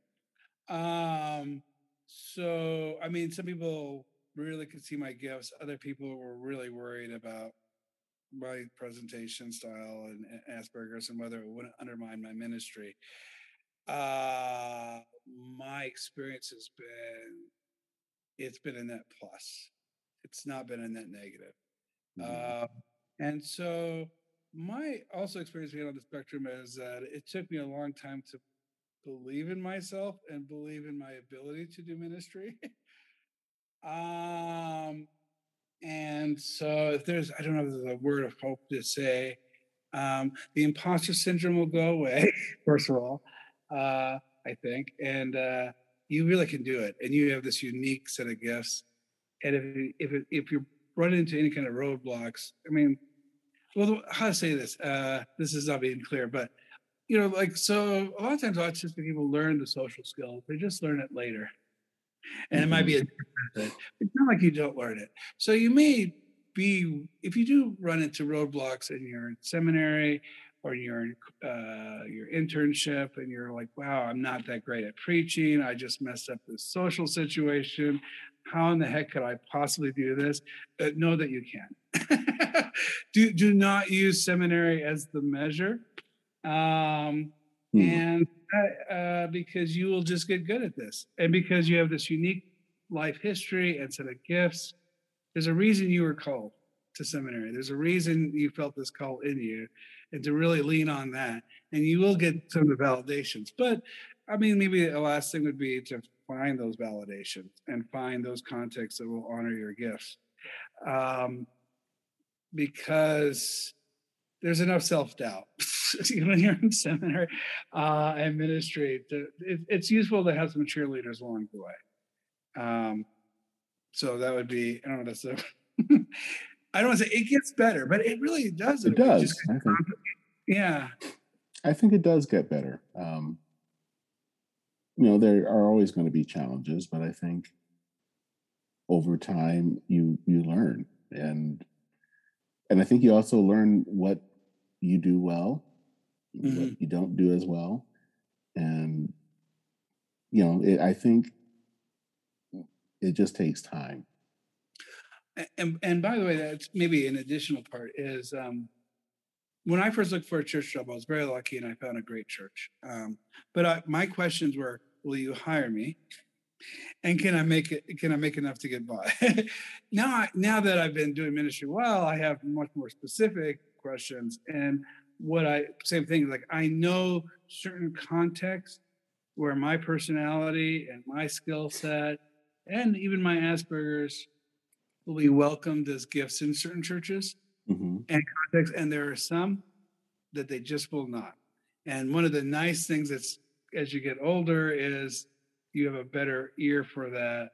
Um, so I mean, some people really could see my gifts. Other people were really worried about my presentation style and, and Asperger's and whether it would undermine my ministry. Uh, my experience has been it's been a net plus. It's not been a net negative.
Mhm.
Uh, and so my also experience being on the spectrum is that it took me a long time to believe in myself and believe in my ability to do ministry. [LAUGHS] um, and so if there's, I don't know if there's a word of hope to say, um, the imposter syndrome will go away, [LAUGHS] first of all, uh, I think. And uh, you really can do it. And you have this unique set of gifts. And if, if, if you run into any kind of roadblocks, I mean, well, how to say this? Uh, this is not being clear, but you know, like so. A lot of times, autistic people learn the social skills; they just learn it later, and it might be a different method. It's not like you don't learn it. So you may be, if you do run into roadblocks in your seminary or your uh, your internship, and you're like, "Wow, I'm not that great at preaching. I just messed up this social situation. How in the heck could I possibly do this?" Uh, know that you can. [LAUGHS] do do not use seminary as the measure, um,
Hmm.
and uh, uh, because you will just get good at this, and because you have this unique life history and set of gifts. There's a reason you were called to seminary. There's a reason you felt this call in you, and to really lean on that, and you will get some of the validations. But I mean, maybe the last thing would be to find those validations and find those contexts that will honor your gifts. Um, because there's enough self-doubt [LAUGHS] when you're in seminary uh, and ministry. To, it, it's useful to have some cheerleaders along the way. Um, so that would be, I don't know, that's a, [LAUGHS] I don't want to say it gets better, but it really does.
It does.
Just-
I think. [LAUGHS]
yeah.
I think it does get better. Um, you know, there are always going to be challenges, but I think over time you you learn, and and I think you also learn what you do well,
Mhm.
what you don't do as well, and you know, it, I think it just takes time.
And and by the way, that's maybe an additional part is um, when I first looked for a church job, I was very lucky and I found a great church. Um, but I, my questions were, will you hire me? And can I make it? Can I make enough to get by? [LAUGHS] now, I, now that I've been doing ministry well, I have much more specific questions. And what I same thing like I know certain contexts where my personality and my skill set and even my Asperger's will be welcomed as gifts in certain churches
hmm
contexts, and there are some that they just will not. And one of the nice things that's as you get older is you have a better ear for that.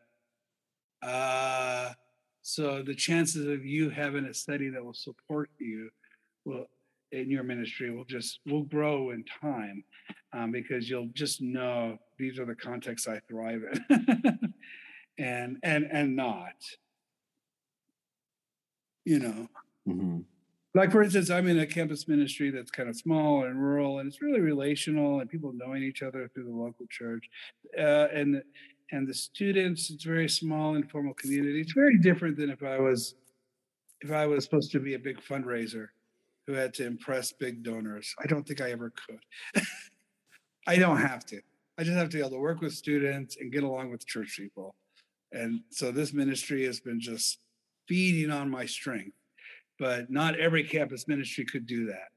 Uh, so the chances of you having a study that will support you will in your ministry will just will grow in time um, because you'll just know these are the contexts I thrive in, [LAUGHS] and and and not, you know?
Hmm
like for instance i'm in a campus ministry that's kind of small and rural and it's really relational and people knowing each other through the local church. Uh, and and the students it's very small informal community. It's very different than if i was if i was supposed to be a big fundraiser who had to impress big donors. I don't think i ever could. [LAUGHS] I don't have to. I just have to be able to work with students and get along with church people. And so this ministry has been just feeding on my strength but not every campus ministry could do that.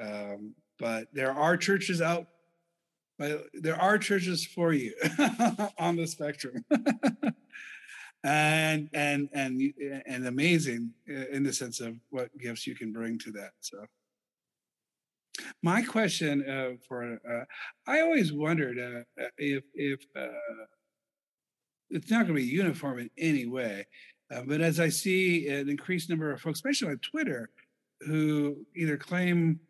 Um, but there are churches out, but there are churches for you [LAUGHS] on the spectrum, [LAUGHS] and and and and amazing in the sense of what gifts you can bring to that. So My question uh, for uh, I always wondered uh, uh if if uh, it's not going to be uniform in any way, uh, but as I see an increased number of folks, especially on Twitter, who either claim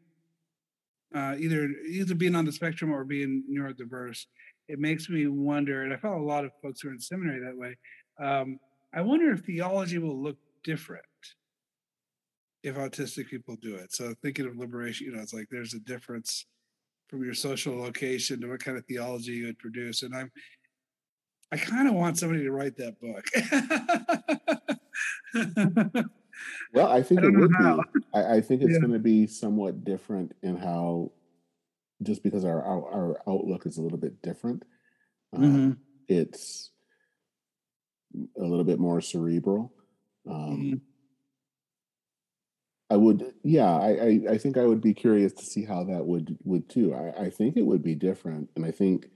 either either being on the spectrum or being neurodiverse, it makes me wonder. And I follow a lot of folks who are in seminary that way. Um, I wonder if theology will look different if autistic people do it. So thinking of liberation, you know, it's like there's a difference from your social location to what kind of theology you would produce. And I'm I kind of want somebody to write that book. [LAUGHS]
well, I think I it would be. I, I, think it's yeah. going to be somewhat different in how, just because our our, our outlook is a little bit different. Uh, mm-hmm. It's a little bit more cerebral. Um, mm-hmm. I would, yeah, I, I, I, think I would be curious to see how that would would too. I, I think it would be different, and I think,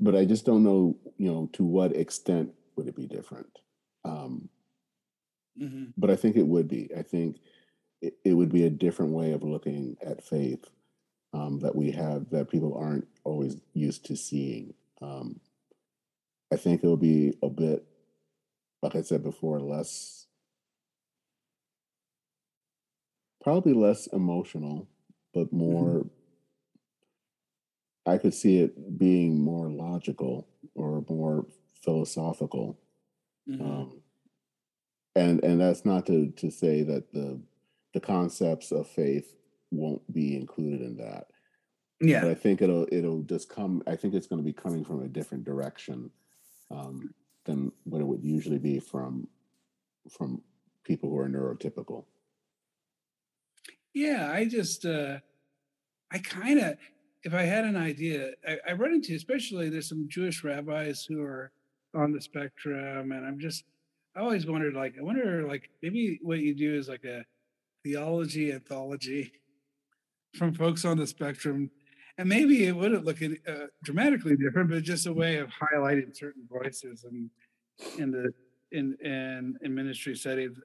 but I just don't know, you know, to what extent would it be different. Um, mm-hmm. But I think it would be. I think it, it, would be a different way of looking at faith um, that we have that people aren't always used to seeing. Um, I think it will be a bit, like I said before, less probably less emotional, but mm-hmm. more. Mm-hmm. I could see it being more logical or more philosophical, mm-hmm. um, and and that's not to to say that the the concepts of faith won't be included in that. Yeah, but I think it'll it'll just come. I think it's going to be coming from a different direction um, than what it would usually be from from people who are neurotypical.
Yeah, I just, uh, I kind of, if I had an idea, I, I run into, especially there's some Jewish rabbis who are on the spectrum, and I'm just, I always wondered, like, I wonder, like, maybe what you do is like a theology anthology from folks on the spectrum, and maybe it wouldn't look uh, dramatically different, but just a way of highlighting certain voices and in the in in in ministry settings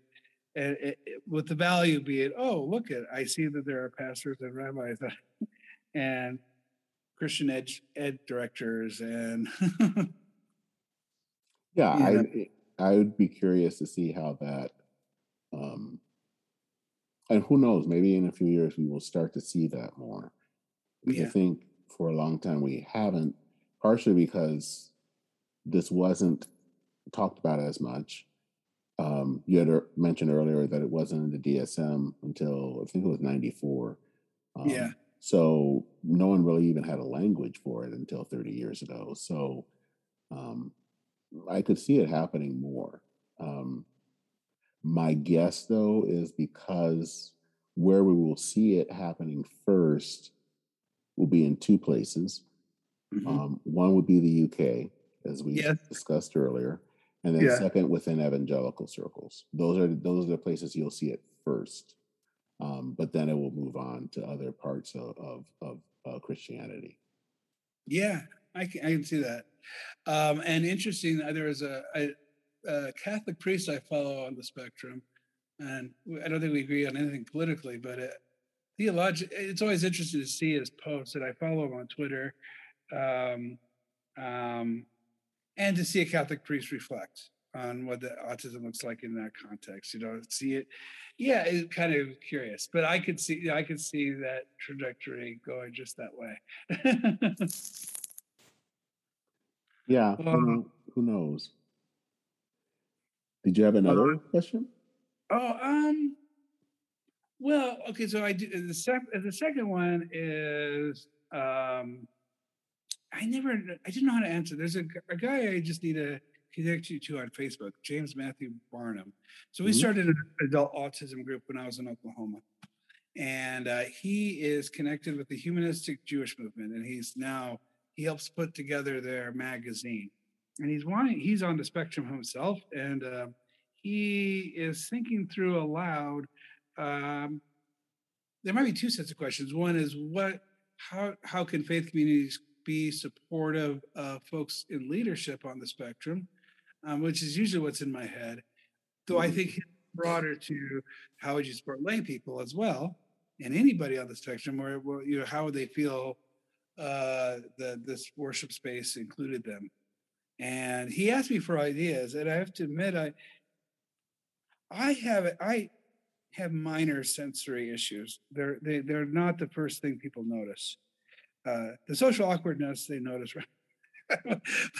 and it, it, with the value be it, oh, look at, I see that there are pastors and rabbis [LAUGHS] and Christian ed, ed directors and.
yeah, [LAUGHS] I, I would be curious to see how that, um, and who knows, maybe in a few years we will start to see that more. Yeah. I think for a long time we haven't, partially because this wasn't talked about as much um, you had mentioned earlier that it wasn't in the DSM until I think it was '94. Um, yeah. So no one really even had a language for it until 30 years ago. So um, I could see it happening more. Um, my guess, though, is because where we will see it happening first will be in two places. Mm-hmm. Um, one would be the UK, as we yes. discussed earlier and then yeah. second within evangelical circles. Those are those are the places you'll see it first, um, but then it will move on to other parts of of, of uh, Christianity.
Yeah, I can, I can see that. Um, and interesting, uh, there a, a, a Catholic priest I follow on the spectrum, and I don't think we agree on anything politically, but it, theologic, it's always interesting to see his posts, and I follow him on Twitter. Um, um, and to see a Catholic priest reflect on what the autism looks like in that context. You know, see it. Yeah, it's kind of curious, but I could see I could see that trajectory going just that way. [LAUGHS]
yeah, who, who, knows? Did you have another uh, question?
Oh, um, well, okay. So I do the sec- the second one is um I never, I didn't know how to answer. There's a, a guy I just need to connect you to on Facebook, James Matthew Barnum. So we mm-hmm. started an adult autism group when I was in Oklahoma. And uh, he is connected with the humanistic Jewish movement. And he's now, he helps put together their magazine. And he's wanting, he's on the spectrum himself. And uh, he is thinking through aloud. Um, there might be two sets of questions. One is what, how, how can faith communities be supportive of folks in leadership on the spectrum, um, which is usually what's in my head. Though I mm-hmm. think broader to how would you support lay people as well. and anybody on the spectrum, or you know, how would they feel uh, that this worship space included them? And he asked me for ideas, and I have to admit, I I have I have minor sensory issues. They're they, they're not the first thing people notice. Uh, the social awkwardness they notice, [LAUGHS] right?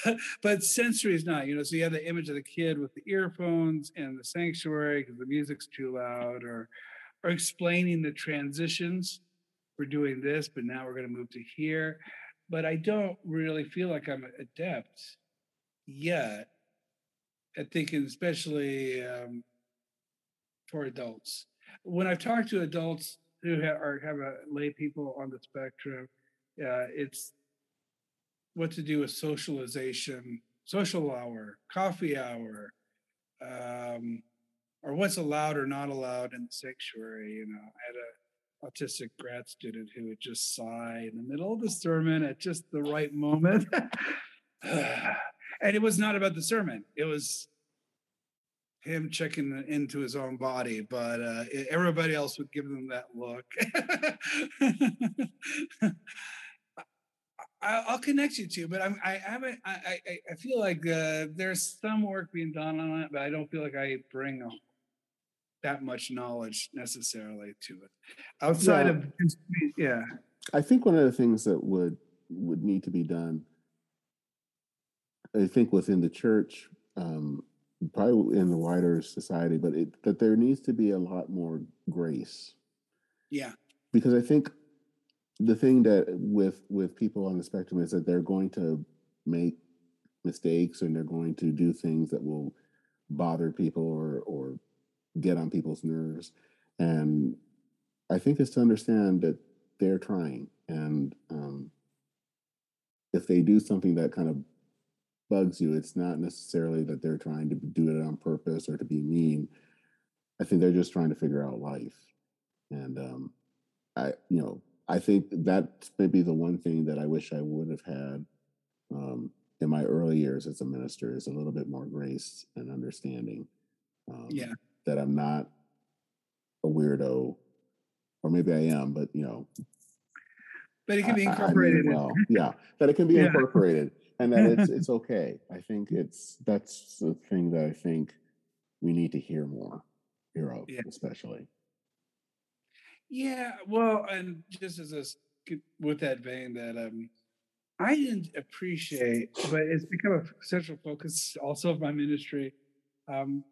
but, but sensory is not. You know, so you have the image of the kid with the earphones and the sanctuary because the music's too loud, or or explaining the transitions. We're doing this, but now we're going to move to here. But I don't really feel like I'm adept yet at thinking, especially um, for adults. When I've talked to adults who have, are have a lay people on the spectrum, uh, it's what to do with socialization, social hour, coffee hour, um, or what's allowed or not allowed in the sanctuary. You know, I had a autistic grad student who would just sigh in the middle of the sermon at just the right moment. [SIGHS] and it was not about the sermon. It was him checking into his own body, but uh, everybody else would give them that look. [LAUGHS] I, will connect you to, but I'm, I haven't. I, I, I feel like uh, there's some work being done on it, but I don't feel like I bring a, that much knowledge necessarily to it. Outside yeah. of, yeah.
I think one of the things that would would need to be done, I think within the church, um, probably in the wider society, but it, that there needs to be a lot more grace.
Yeah.
Because I think the thing that with with people on the spectrum is that they're going to make mistakes and they're going to do things that will bother people or or get on people's nerves and i think it's to understand that they're trying and um, if they do something that kind of bugs you it's not necessarily that they're trying to do it on purpose or to be mean i think they're just trying to figure out life and um, i you know I think that's maybe the one thing that I wish I would have had um, in my early years as a minister is a little bit more grace and understanding.
Um, yeah.
That I'm not a weirdo, or maybe I am, but you know.
But it can be incorporated.
I, I well, yeah, that it can be [LAUGHS] yeah. incorporated, and that it's it's okay. I think it's that's the thing that I think we need to hear more, hear of, yeah. especially.
Yeah, well, and just as a with that vein, that um, I didn't appreciate, but it's become a central focus also of my ministry. Um,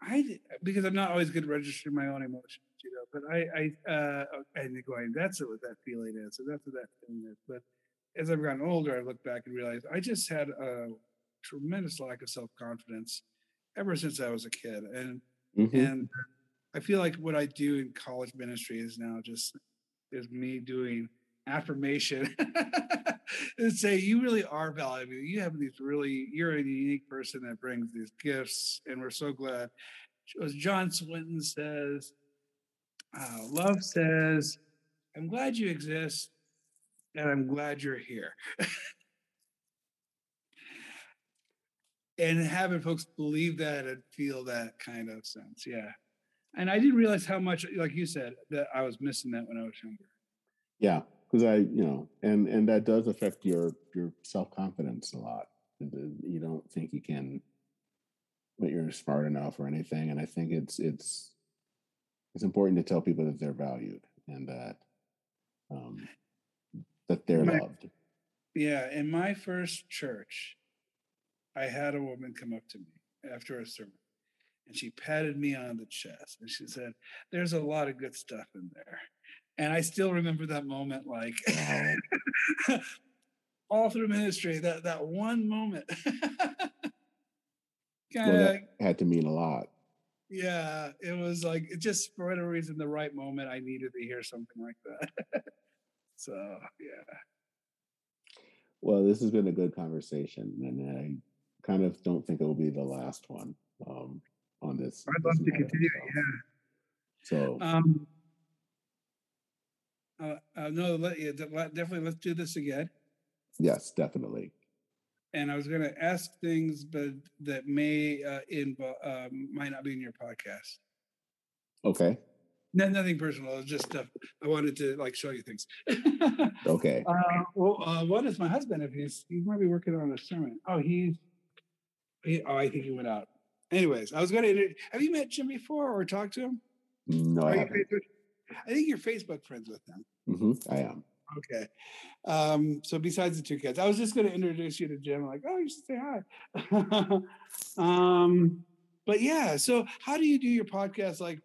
I because I'm not always good at registering my own emotions, you know. But I, I, uh, and going, that's what that feeling is, so that's what that feeling is. But as I've gotten older, I look back and realize I just had a tremendous lack of self confidence ever since I was a kid, and mm-hmm. and I feel like what I do in college ministry is now just is me doing affirmation [LAUGHS] and say you really are valuable. You have these really you're a unique person that brings these gifts, and we're so glad. As John Swinton says, uh, love says, "I'm glad you exist, and I'm glad you're here." and having folks believe that and feel that kind of sense, yeah and I didn't realize how much, like you said, that I was missing that when I was younger.
Yeah, because I, you know, and and that does affect your your self confidence a lot. You don't think you can, that you're smart enough or anything, and I think it's it's it's important to tell people that they're valued and that um, that they're my, loved.
Yeah, in my first church, I had a woman come up to me after a sermon and she patted me on the chest and she said, There's a lot of good stuff in there. And I still remember that moment like [LAUGHS] all through ministry, that that one moment.
kind [LAUGHS] of well, had to mean a lot.
Yeah, it was like it just for whatever reason, the right moment I needed to hear something like that. [LAUGHS] so yeah.
Well, this has been a good conversation, and I kind of don't think it will be the last one. Um, on this.
I'd love to continue. Yeah.
So.
Um, uh, uh, no, let, yeah, definitely let's do this again.
Yes, definitely.
And I was going to ask things, but that may uh, involve um, might not be in your podcast.
Okay.
No, nothing personal. It's just stuff. I wanted to like show you things. [LAUGHS]
Okay.
Uh, well, uh, one is my husband. If he's he might be working on a sermon. Oh, he's. He, oh, I think he went out. Anyways, I was going to. Have you met Jim before or talked to him?
No, I
Are
haven't.
I think you're Facebook friends with him.
hmm I am.
Okay. Um, so besides the two kids, I was just going to introduce you to Jim. Like, oh, you should say hi. [LAUGHS] um, but yeah. So how do you do your podcast? Like,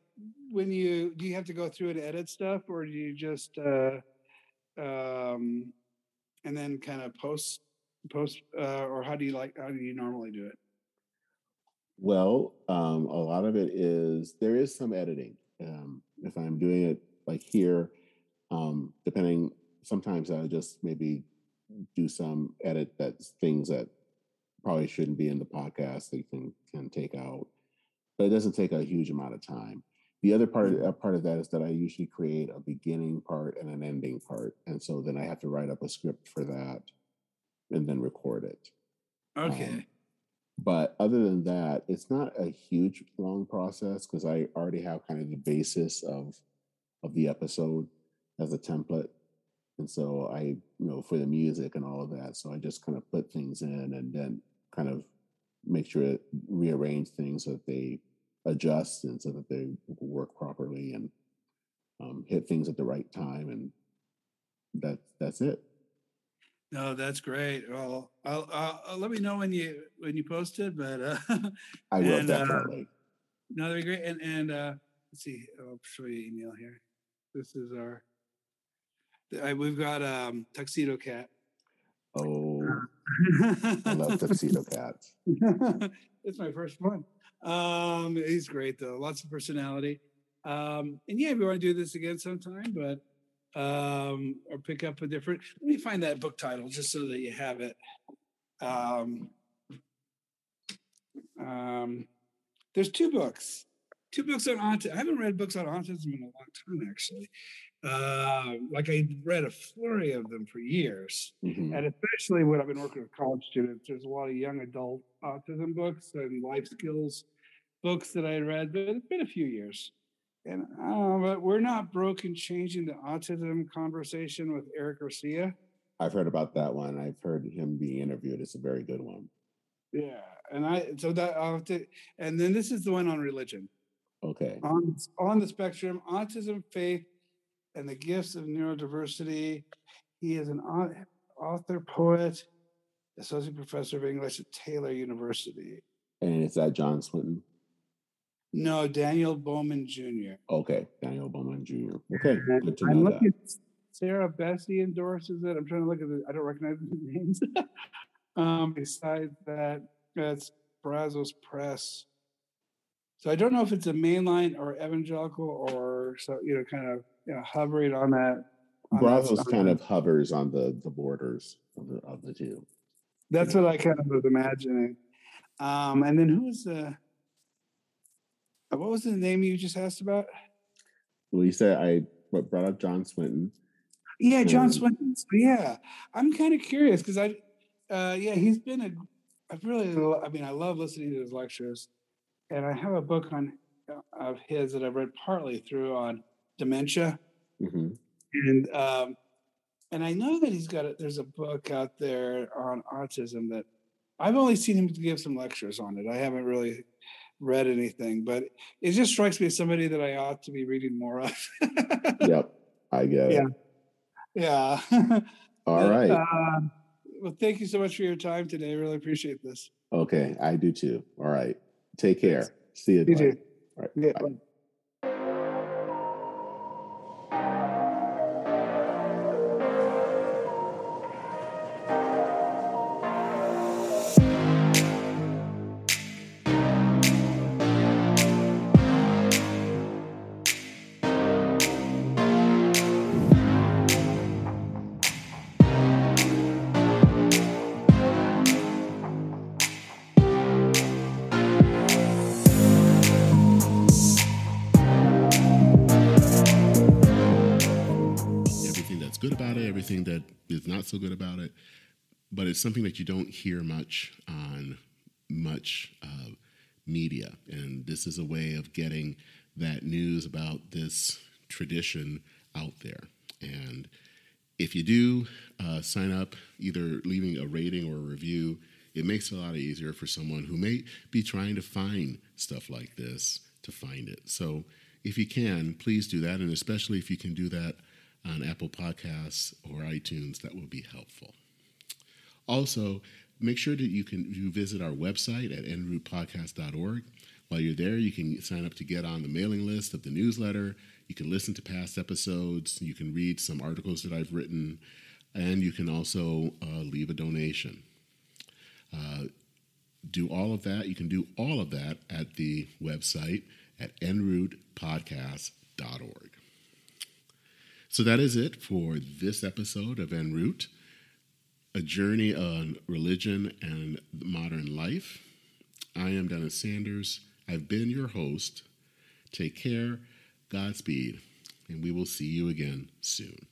when you do you have to go through and edit stuff, or do you just uh, um, and then kind of post post, uh, or how do you like? How do you normally do it?
Well, um, a lot of it is there is some editing. Um, if I'm doing it like here, um, depending, sometimes I just maybe do some edit that's things that probably shouldn't be in the podcast that you can can take out, but it doesn't take a huge amount of time. The other part uh, part of that is that I usually create a beginning part and an ending part, and so then I have to write up a script for that, and then record it.
Okay.
Um, but other than that, it's not a huge long process because I already have kind of the basis of of the episode as a template. And so I, you know, for the music and all of that. So I just kind of put things in and then kind of make sure it rearrange things so that they adjust and so that they work properly and um, hit things at the right time. And that that's it.
No, that's great. Well, I'll, I'll, I'll let me know when you when you post it. But uh,
I [LAUGHS] will
And, uh,
definitely.
No, that'd be great. And and uh, let's see, I'll show you email here. This is our. I, we've got um, tuxedo cat.
oh, [LAUGHS] I love tuxedo cats. [LAUGHS]
it's my first one. Um, he's great though. Lots of personality. Um, and yeah, we want to do this again sometime, but um, or pick up a different. Let me find that book title just so that you have it. Um, um, there's two books, two books on autism. I haven't read books on autism in a long time, actually. Uh, like I read a flurry of them for years,
Mhm.
and especially when I've been working with college students. There's a lot of young adult autism books and life skills books that I read, but it's been a few years. And uh, but we're not broken changing the autism conversation with Eric Garcia.
I've heard about that one. I've heard him being interviewed. It's a very good one.
Yeah, and I so that I'll have to, and then this is the one on religion
Okay.
on on the spectrum, autism, faith, and the gifts of neurodiversity. He is an author, poet, associate professor of English at Taylor University.
And it's that John Swinton.
No, Daniel Bowman Jr.
Okay. Daniel Bowman Jr. Okay. Good to
I'm
know that.
looking. Sarah Bessey endorses it. I'm trying to look at the. I don't recognize the [LAUGHS] names. um, besides that, that's Brazos Press. So I don't know if it's a mainline or evangelical or so you know, kind of you know, hovering on that. on
Brazos
stuff.
kind of hovers on the the borders of the of the two.
That's what I kind of was imagining. Um, and then who's the? Uh, What was the name you just asked about?
Well, you said I what brought up John Swinton.
Yeah, John
Um,
Swinton. Yeah, I'm kind of curious because I, uh, yeah, he's been a. I've really, I mean, I love listening to his lectures, and I have a book on uh, of his that I've read partly through on dementia,
hmm
and um, and I know that he's got a, there's a book out there on autism that I've only seen him give some lectures on it. I haven't really read anything, but it just strikes me as somebody that I ought to be reading more of. [LAUGHS]
Yep. I get it.
Yeah. Yeah. [LAUGHS]
All right.
uh, well, thank you so much for your time today. I really appreciate this.
okay. I do too. All right. Take care. See you.
You too.
All right.
Yeah.
bye.
So good about it. But it's something that you don't hear much on much uh, media, and this is a way of getting
that news about this tradition out there. And if you do uh, sign up, either leaving a rating or a review, it makes it a lot easier for someone who may be trying to find stuff like this to find it. So if you can, please do that. And especially if you can do that on Apple Podcasts or iTunes, that will be helpful. Also, make sure that you can you visit our website at enroutepodcast.org. While you're there, you can sign up to get on the mailing list of the newsletter. You can listen to past episodes. You can read some articles that I've written, and you can also uh, leave a donation. Uh, do all of that. You can do all of that at the website at enroutepodcast.org. So that is it for this episode of En Route, a journey on religion and modern life. I am Dennis Sanders. I've been your host. Take care, Godspeed, and we will see you again soon.